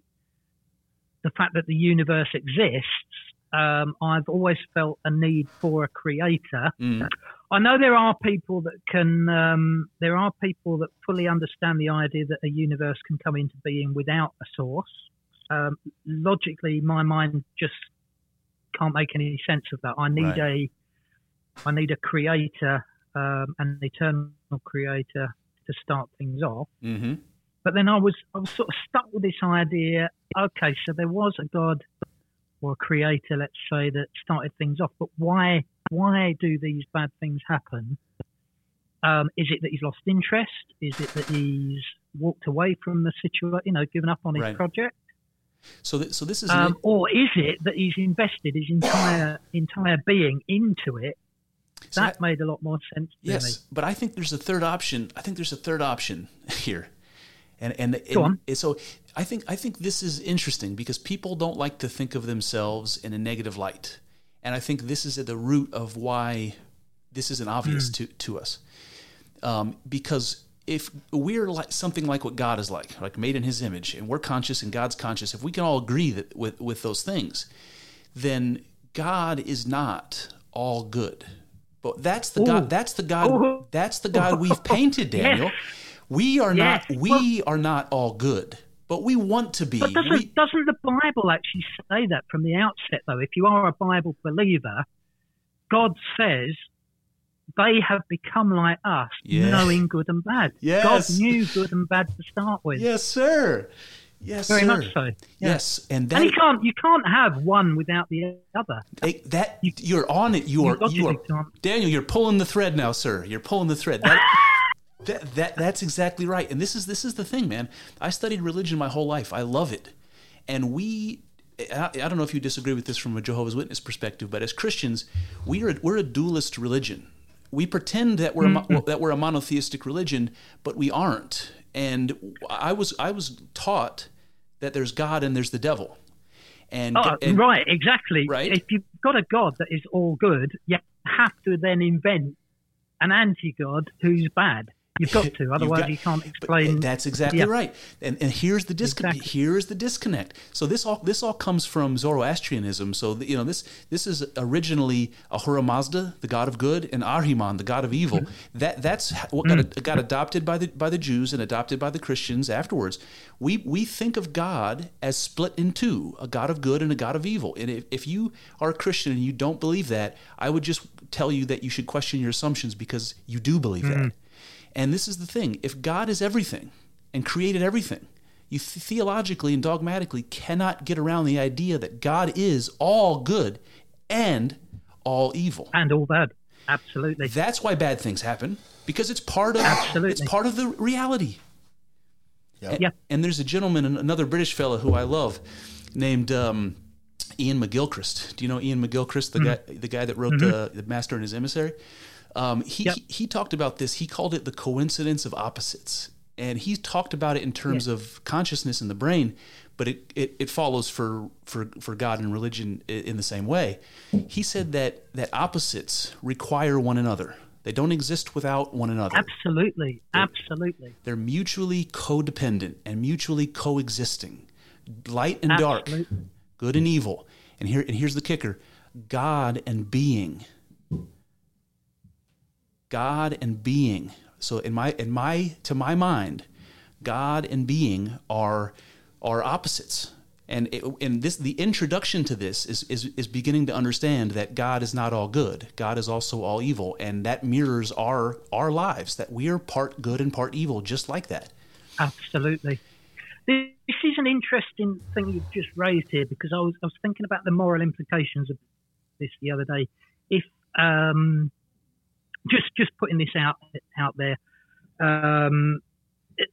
the fact that the universe exists. Um, I've always felt a need for a creator. Mm. I know there are people that can, um, there are people that fully understand the idea that a universe can come into being without a source. Um, logically, my mind just can't make any sense of that. I need Right. a, I need a creator, um, an eternal creator to start things off. hmm But then I was I was sort of stuck with this idea. Okay, so there was a God or a creator, let's say, that started things off. But why why do these bad things happen? Um, is it that he's lost interest? Is it that he's walked away from the situation? You know, given up on his Right. project? So, th- so this is Um, or is it that he's invested his entire entire being into it? So That I- made a lot more sense to me. Yes, but I think there's a third option. I think there's a third option (laughs) here, and and, and and so I think I think this is interesting because people don't like to think of themselves in a negative light, and I think this is at the root of why this isn't obvious Hmm. to to us, um, because if we're like something like what God is like, like made in His image, and we're conscious and God's conscious, if we can all agree that with with those things, then God is not all good. But that's the God. That's the God. Ooh. That's the God we've painted, (laughs) Daniel. We are Yes. not. We are not all good, but we want to be. But doesn't, We- doesn't the Bible actually say that from the outset, though? If you are a Bible believer, God says they have become like us, Yeah. knowing good and bad. (laughs) Yes. God knew good and bad to start with. yes, sir. Yes, Very sir. much so. Yes, and And that you can't you can't have one without the other. that you're on it. You are. You are. Daniel, you're pulling the thread now, sir. You're pulling the thread. That, (laughs) that, that that's exactly right. And this is this is the thing, man. I studied religion my whole life. I love it, and we. I I don't know if you disagree with this from a Jehovah's Witness perspective, but as Christians, we are we're a dualist religion. We pretend that we're a, mm-hmm. that we're a monotheistic religion, but we aren't. And I was I was taught that there's God and there's the devil. And, Oh, and right, exactly. Right. If you've got a God that is all good, you have to then invent an anti-God who's bad. You've got (laughs) to, otherwise got- you can't explain. that's exactly Yeah. right. And and here's the disconnect. Exactly. Here's the disconnect. So this all this all comes from Zoroastrianism. So you know this this is originally Ahura Mazda, the god of good, and Ahriman, the god of evil. Mm-hmm. That that's what got, got adopted by the by the Jews and adopted by the Christians afterwards. We we think of God as split in two, a god of good and a god of evil. And if, if you are a Christian and you don't believe that, I would just tell you that you should question your assumptions because you do believe that. And this is the thing if God is everything and created everything, you th- theologically and dogmatically cannot get around the idea that God is all good and all evil. and all bad. Absolutely. That's why bad things happen because it's part of Absolutely. it's part of the reality. Yep. Yeah. And there's a gentleman, another British fellow who I love, named um, Ian McGilchrist. Do you know Ian McGilchrist, the guy, the guy that wrote the, the Master and His Emissary? Um, he, Yep. he he talked about this. He called it the coincidence of opposites, and he talked about it in terms of consciousness in the brain. But it, it, it follows for, for for God and religion in the same way. He said that that opposites require one another. They don't exist without one another. Absolutely, absolutely, They're mutually codependent and mutually coexisting. Light and dark, good and evil. And here and here's the kicker. God and being. God and being. So in my in my to my mind, God and being are are opposites. And it, and this the introduction to this is, is is beginning to understand that God is not all good. God is also all evil, and that mirrors our our lives. That we are part good and part evil, just like that. Absolutely. This is an interesting thing you've just raised here because I was I was thinking about the moral implications of this the other day. If um, just just putting this out out there, um,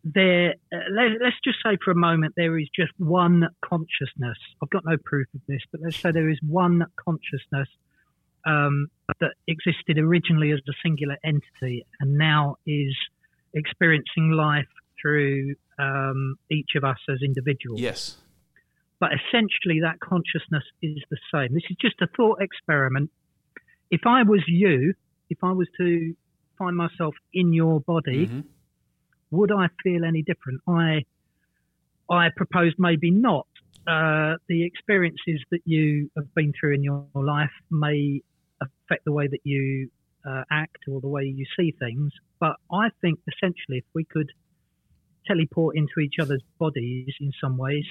there uh, let, let's just say for a moment there is just one consciousness. I've got no proof of this, but let's say there is one consciousness um, that existed originally as a singular entity and now is experiencing life through um, each of us as individuals. Yes. But essentially, that consciousness is the same. This is just a thought experiment. If I was you, if I was to find myself in your body, Mhm. would I feel any different? I, I proposed maybe not. Uh, the experiences that you have been through in your life may affect the way that you uh, act or the way you see things. But I think essentially, if we could teleport into each other's bodies in some ways,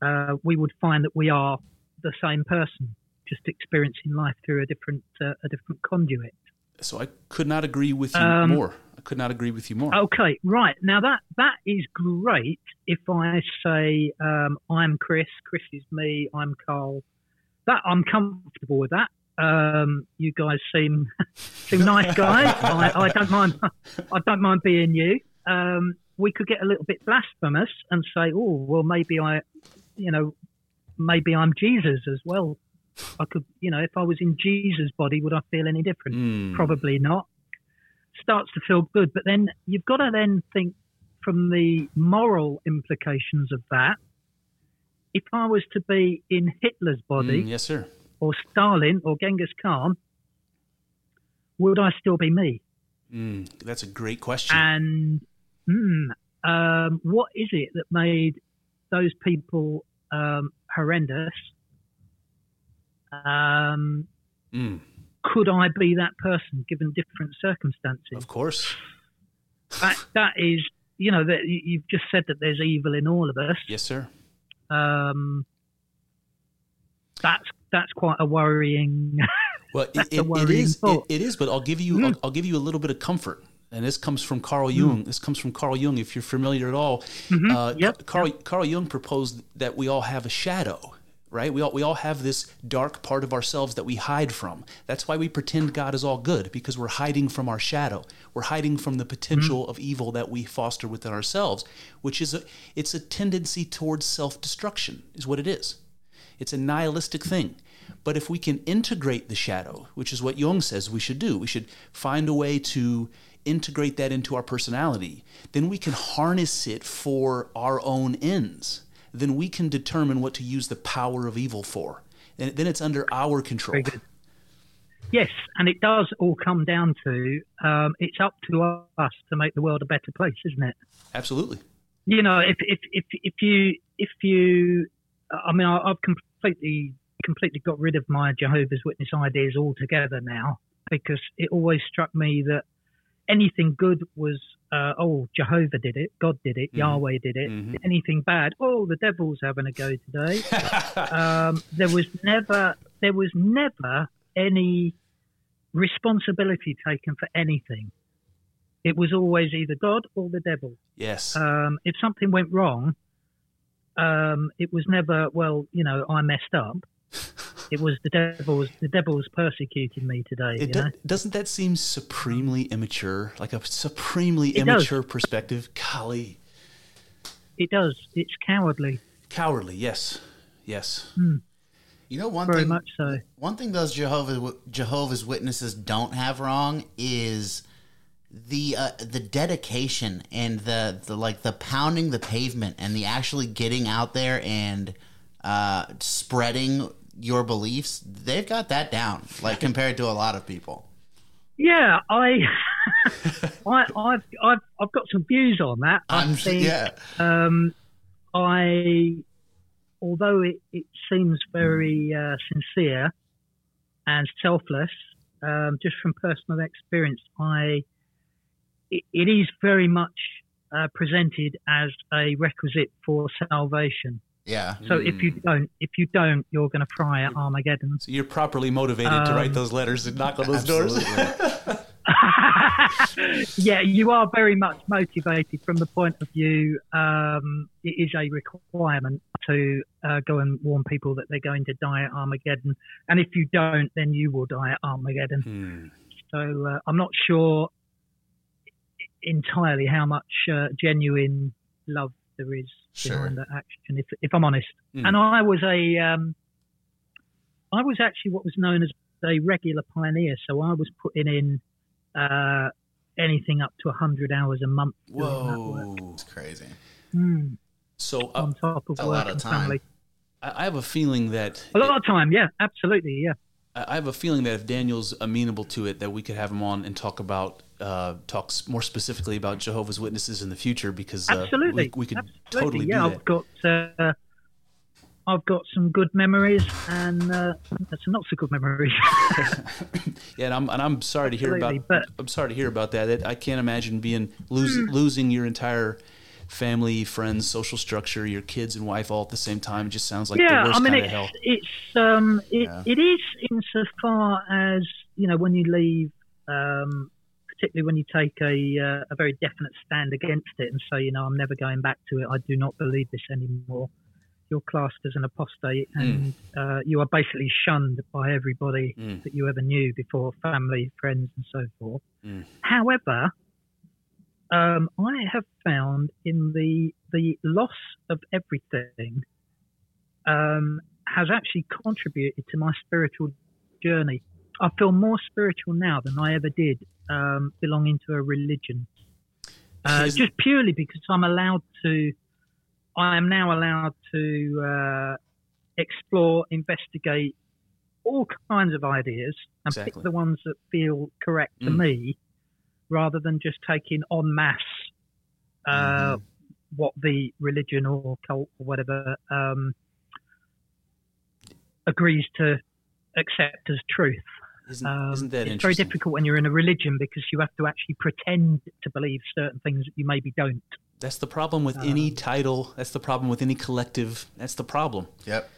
uh, we would find that we are the same person, just experiencing life through a different uh, a different conduit. So I could not agree with you Um, more. I could not agree with you more. Okay, right now that that is great. If I say um, I'm Chris, Chris is me, I'm Carl, that I'm comfortable with that. Um, you guys seem (laughs) seem nice guys. I, I don't mind. (laughs) I don't mind being you. Um, we could get a little bit blasphemous and say, oh well, maybe I, you know, maybe I'm Jesus as well. I could, you know, if I was in Jesus' body, would I feel any different? Mm. Probably not. Starts to feel good, but then you've got to then think from the moral implications of that. If I was to be in Hitler's body, Mm, yes, sir. or Stalin, or Genghis Khan, would I still be me? Mm, that's a great question. And hmm, um, what is it that made those people um, horrendous? Um, Mm, could I be that person given different circumstances? of course. That, (laughs) that is, you know, that you- you've just said that there's evil in all of us. Yes, sir. Um, that's that's quite a worrying. (laughs) Well, it, it, it is. It, it is. But I'll give you. I'll, I'll give you a little bit of comfort. And this comes from Carl Jung. This comes from Carl Jung. If you're familiar at all, uh, Yep. Carl Carl Jung proposed that we all have a shadow. Right? We all we all have this dark part of ourselves that we hide from. That's why we pretend God is all good because we're hiding from our shadow. We're hiding from the potential mm-hmm. of evil that we foster within ourselves, which is a it's a tendency towards self-destruction. Is what it is. It's a nihilistic thing. But if we can integrate the shadow, which is what Jung says we should do, we should find a way to integrate that into our personality, then we can harness it for our own ends. Then we can determine what to use the power of evil for. And then it's under our control. Yes, and it does all come down to um, it's up to us to make the world a better place, isn't it? Absolutely. You know, if if if, if you if you, I mean, I, I've completely completely got rid of my Jehovah's Witness ideas altogether now because it always struck me that anything good was uh, oh Jehovah did it, God did it, Yahweh did it. Mhm. Anything bad, oh the devil's having a go today. (laughs) um, there was never there was never any responsibility taken for anything. It was always either God or the devil. yes. Um, if something went wrong, um, it was never well, you know, I messed up. (laughs) It was the devil's the devil's persecuting me today. It you do, know? doesn't that seem supremely immature? Like a supremely It does. immature perspective? Golly. It does. It's cowardly. Cowardly, yes. Yes. Hmm. You know one very thing. much so. One thing those Jehovah's Jehovah's Witnesses don't have wrong is the uh, the dedication and the, the like the pounding the pavement and the actually getting out there and uh, spreading your beliefs. They've got that down, like compared to a lot of people. Yeah, I, (laughs) I, I've, I've, I've got some views on that. I I'm think, yeah. um, I, although it, it seems very uh, sincere and selfless, um, just from personal experience, I, it, it is very much uh, presented as a requisite for salvation. Yeah. So if you don't, if you don't, you're going to fry at Armageddon. So you're properly motivated to write Um, those letters and knock on those doors. (laughs) Yeah, you are very much motivated from the point of view. Um, it is a requirement to uh, go and warn people that they're going to die at Armageddon, and if you don't, then you will die at Armageddon. Hmm. So uh, I'm not sure entirely how much uh, genuine love there is Sure. behind that action. If, if I'm honest, Hmm. and I was a, um, I was actually what was known as a regular pioneer. So I was putting in uh, anything up to 100 hours a month doing that work. Whoa. It's crazy. Hmm, So uh, on top of a work lot of and time. family. I I have a feeling that A lot of time, yeah, absolutely, yeah. I have a feeling that if Daniel's amenable to it, that we could have him on and talk about uh, talks more specifically about Jehovah's Witnesses in the future because uh, Absolutely, we, we could absolutely. totally yeah, do that. I've got uh, I've got some good memories and uh, some not so good memories. (laughs) Yeah, and I'm and I'm sorry to hear about. but- I'm sorry to hear about that. It, I can't imagine being lose, Hmm. losing your entire family, friends, social structure, your kids and wife all at the same time. It just sounds like yeah, the worst I mean kind of it's hell. it's um it, Yeah. it is insofar as you know when you leave, um, particularly when you take a uh, a very definite stand against it and say you know I'm never going back to it. I do not believe this anymore. You're classed as an apostate, and uh, you are basically shunned by everybody Mm. that you ever knew before, family, friends, and so forth. Mm. However, um, I have found in the the loss of everything um, has actually contributed to my spiritual journey. I feel more spiritual now than I ever did um, belonging to a religion. Uh, just purely because I'm allowed to, I am now allowed to uh, explore, investigate all kinds of ideas and Exactly. pick the ones that feel correct to Mm. me, rather than just taking en masse uh, Mm-hmm. what the religion or cult or whatever um, agrees to accept as truth. Isn't, Um, isn't that it's very difficult when you're in a religion because you have to actually pretend to believe certain things that you maybe don't. That's the problem with Um, any title. That's the problem with any collective. That's the problem. Yep.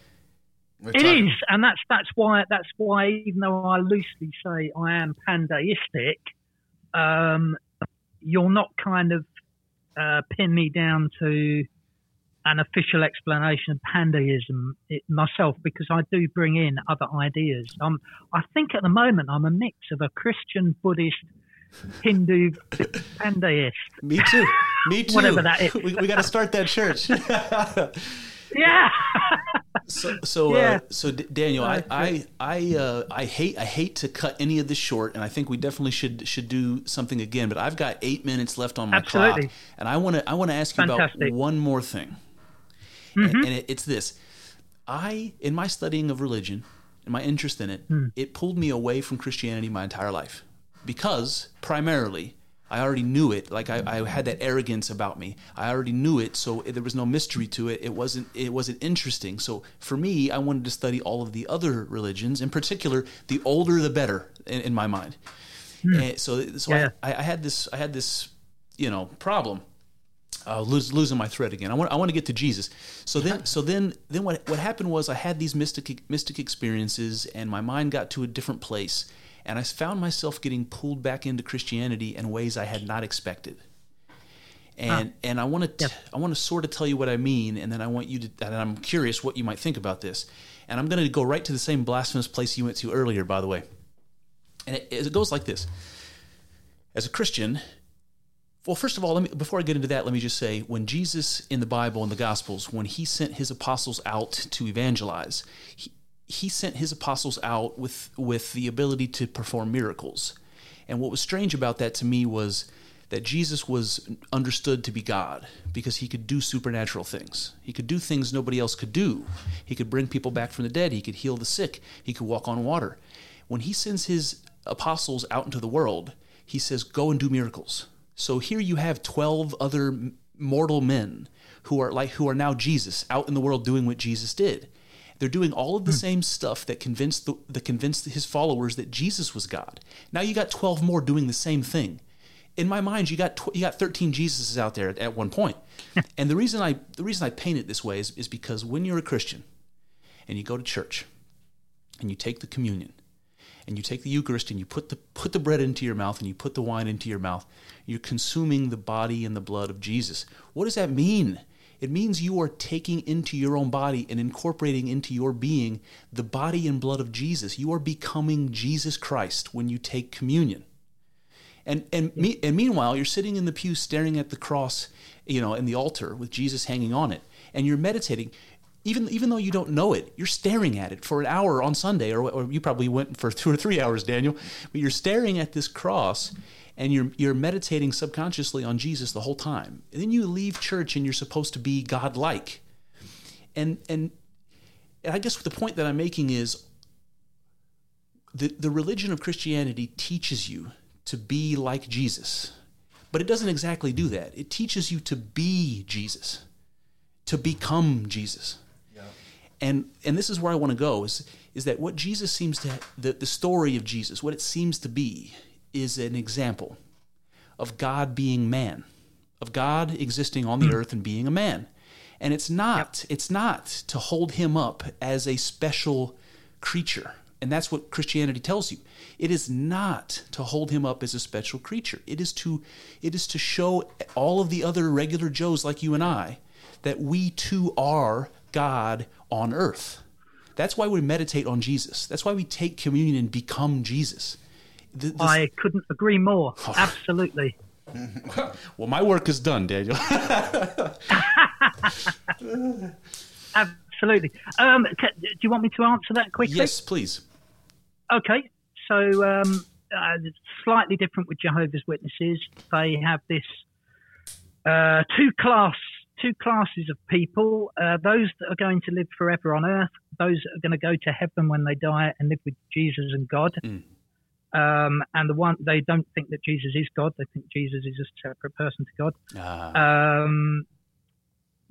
We're It talking- is, and that's that's why that's why even though I loosely say I am pandeistic, um, you'll not kind of uh, pin me down to an official explanation of pandeism it, myself because I do bring in other ideas. Um, I think at the moment I'm a mix of a Christian, Buddhist, Hindu, pandeist. Me too. Me (laughs) too. Whatever that is. (laughs) We, we got to start that church. (laughs) Yeah. So so Yeah. uh, so D- Daniel, I I I, uh, I hate I hate to cut any of this short, and I think we definitely should should do something again. But I've got eight minutes left on my Absolutely. clock, and I want to I want to ask you Fantastic. about one more thing, and, and it, it's this: I in my studying of religion and my interest in it, it pulled me away from Christianity my entire life because primarily. I already knew it. Like I, I had that arrogance about me. I already knew it, so there was no mystery to it. It wasn't. It wasn't interesting. So for me, I wanted to study all of the other religions, in particular, the older the better, in, in my mind. And so, so Yeah. I, I had this. I had this, you know, problem. Uh, lose, losing my thread again. I want. I want to get to Jesus. So then. So then. Then what? What happened was I had these mystic mystic experiences, and my mind got to a different place, and I found myself getting pulled back into Christianity in ways I had not expected. And and I want to I want to sort of tell you what I mean, and then I want you to. And I'm curious what you might think about this. And I'm going to go right to the same blasphemous place you went to earlier, by the way. And it, it goes like this: As a Christian, well, first of all, let me before I get into that, let me just say when Jesus in the Bible and the Gospels, when he sent his apostles out to evangelize, he, he sent his apostles out with with the ability to perform miracles. And what was strange about that to me was that Jesus was understood to be God because he could do supernatural things. He could do things nobody else could do. He could bring people back from the dead, he could heal the sick, he could walk on water. When he sends his apostles out into the world, he says, "Go and do miracles." So here you have 12 other mortal men who are like who are now Jesus out in the world doing what Jesus did. They're doing all of the mm. same stuff that convinced the, that convinced his followers that Jesus was God. Now you got 12 more doing the same thing. In my mind, you got tw- you got 13 Jesuses out there at, at one point. (laughs) and the reason I the reason I paint it this way is, is because when you're a Christian and you go to church and you take the communion and you take the Eucharist and you put the put the bread into your mouth and you put the wine into your mouth, you're consuming the body and the blood of Jesus. What does that mean? It means you are taking into your own body and incorporating into your being the body and blood of Jesus. You are becoming Jesus Christ when you take communion. And and me, and meanwhile, you're sitting in the pew staring at the cross, you know, and the altar with Jesus hanging on it, and you're meditating. Even even though you don't know it, you're staring at it for an hour on Sunday, or, or you probably went for two or three hours, Daniel. But you're staring at this cross, and you're you're meditating subconsciously on Jesus the whole time. And then you leave church and you're supposed to be God-like. And and I guess the point that I'm making is the, the religion of Christianity teaches you to be like Jesus. But it doesn't exactly do that. It teaches you to be Jesus, to become Jesus. Yeah. And and this is where I want to go is is that what Jesus seems to the, the story of Jesus, what it seems to be is an example of God being man, of God existing on the mm. earth and being a man. And it's not yep. it's not to hold him up as a special creature. And that's what Christianity tells you. It is not to hold him up as a special creature. It is to it is to show all of the other regular Joes like you and I that we too are God on earth. That's why we meditate on Jesus. That's why we take communion and become Jesus. This... I couldn't agree more. (laughs) Oh. Absolutely. (laughs) well, my work is done, Daniel. (laughs) Absolutely. Um, do you want me to answer that quickly? Yes, please. Okay. So, um, uh, slightly different with Jehovah's Witnesses. They have this uh, two class two classes of people: uh, those that are going to live forever on earth, those that are going to go to heaven when they die and live with Jesus and God. Mm. Um, and the one they don't think that Jesus is God; they think Jesus is a separate person to God. Ah. Um,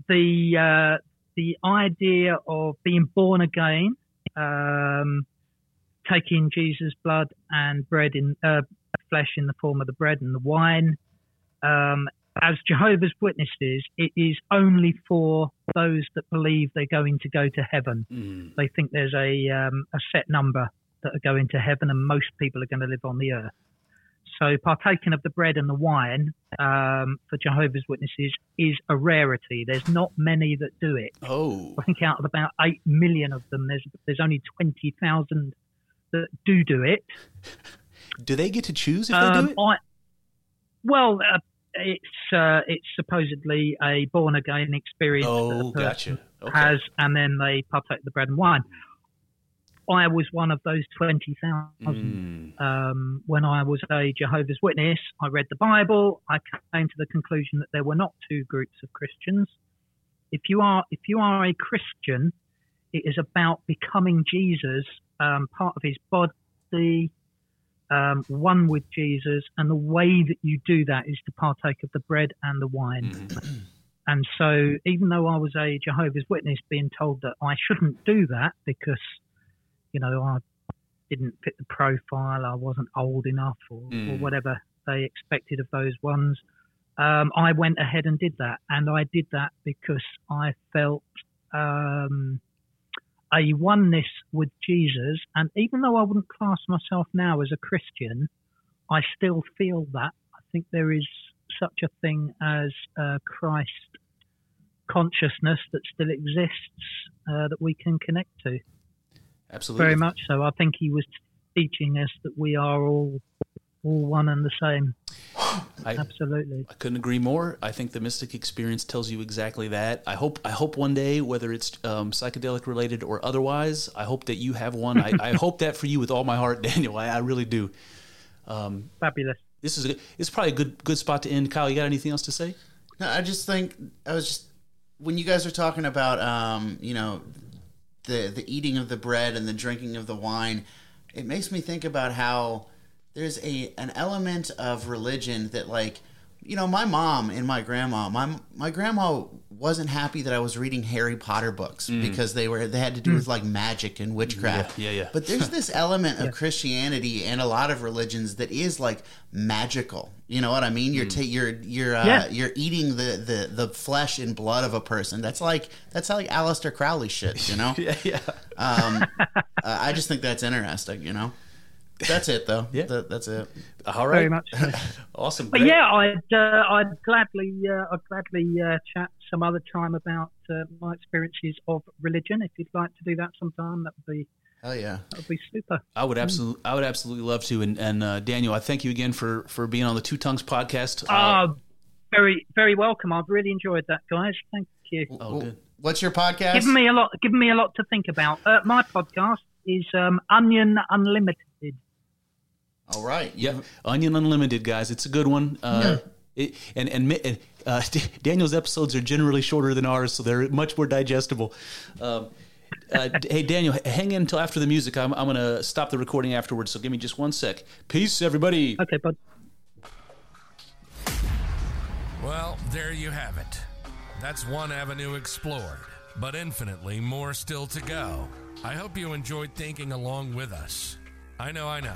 the uh, the idea of being born again, um, taking Jesus' blood and bread in uh, flesh in the form of the bread and the wine. Um, as Jehovah's Witnesses, it is only for those that believe they're going to go to heaven. Mm. They think there's a um, a set number that are going to heaven, and most people are going to live on the earth. So, partaking of the bread and the wine um, for Jehovah's Witnesses is a rarity. There's not many that do it. Oh, I think out of about eight million of them, there's there's only twenty thousand that do do it. Do they get to choose if um, they do um, it? I, well, uh, it's uh, it's supposedly a born again experience. Oh, gotcha. Okay. Has and then they partake the bread and wine. I was one of those 20,000. Mm. Um, when I was a Jehovah's Witness, I read the Bible. I came to the conclusion that there were not two groups of Christians. If you are, if you are a Christian, it is about becoming Jesus, um, part of his body, um, one with Jesus. And the way that you do that is to partake of the bread and the wine. Mm. (clears throat) And so, even though I was a Jehovah's Witness, being told that I shouldn't do that because you know, I didn't fit the profile, I wasn't old enough, or, mm. or whatever they expected of those ones. Um, I went ahead and did that, and I did that because I felt um, a oneness with Jesus. And even though I wouldn't class myself now as a Christian, I still feel that. I think there is such a thing as uh, Christ consciousness that still exists uh, that we can connect to. Absolutely. Very much so. I think he was teaching us that we are all all one and the same. (gasps) I, Absolutely. I couldn't agree more. I think the mystic experience tells you exactly that. I hope I hope one day, whether it's um, psychedelic related or otherwise, I hope that you have one. I, I hope that for you with all my heart, (laughs) Daniel. I, I really do. Fabulous. This is a, this is probably a good good spot to end. Kyle, you got anything else to say? No, I just think I was just when you guys are talking about um, you know the the eating of the bread and the drinking of the wine, it makes me think about how there's a an element of religion that like you know my mom and my grandma my my grandma wasn't happy that I was reading Harry Potter books because they were they had to do with like magic and witchcraft. Mm. Yeah, yeah, yeah. But there's (laughs) this element of Christianity and a lot of religions that is like magical. You know what I mean? You're Mm. ta- you're you're uh, Yeah. you're eating the, the the flesh and blood of a person. That's like that's how like Aleister Crowley shit. You know? (laughs) Yeah, yeah. um, (laughs) uh, I just think that's interesting. You know? That's it though. Yeah. That- that's it. All right. Very much. (laughs) Awesome. But Great. yeah, I'd uh, I'd gladly uh, I'd gladly uh, chat some other time about uh, my experiences of religion. If you'd like to do that sometime, that would be Hell yeah. that would be super. I would absolutely, I would absolutely love to. And, and uh, Daniel, I thank you again for for being on the Two Tongues podcast. Uh, Ah, very very welcome. I've really enjoyed that, guys. Thank you. oh, good. What's your podcast? Giving me a lot, giving me a lot to think about. Uh, my podcast is um, Onion Unlimited. All right. Yeah, Onion Unlimited, guys. It's a good one. Uh, it, and and and, uh, (laughs) Daniel's episodes are generally shorter than ours, so they're much more digestible. Um, uh, hey, Daniel, hang in until after the music. I'm, I'm going to stop the recording afterwards, so give me just one sec. Peace, everybody. Okay, bud. Well, there you have it. That's one avenue explored, but infinitely more still to go. I hope you enjoyed thinking along with us. I know, I know.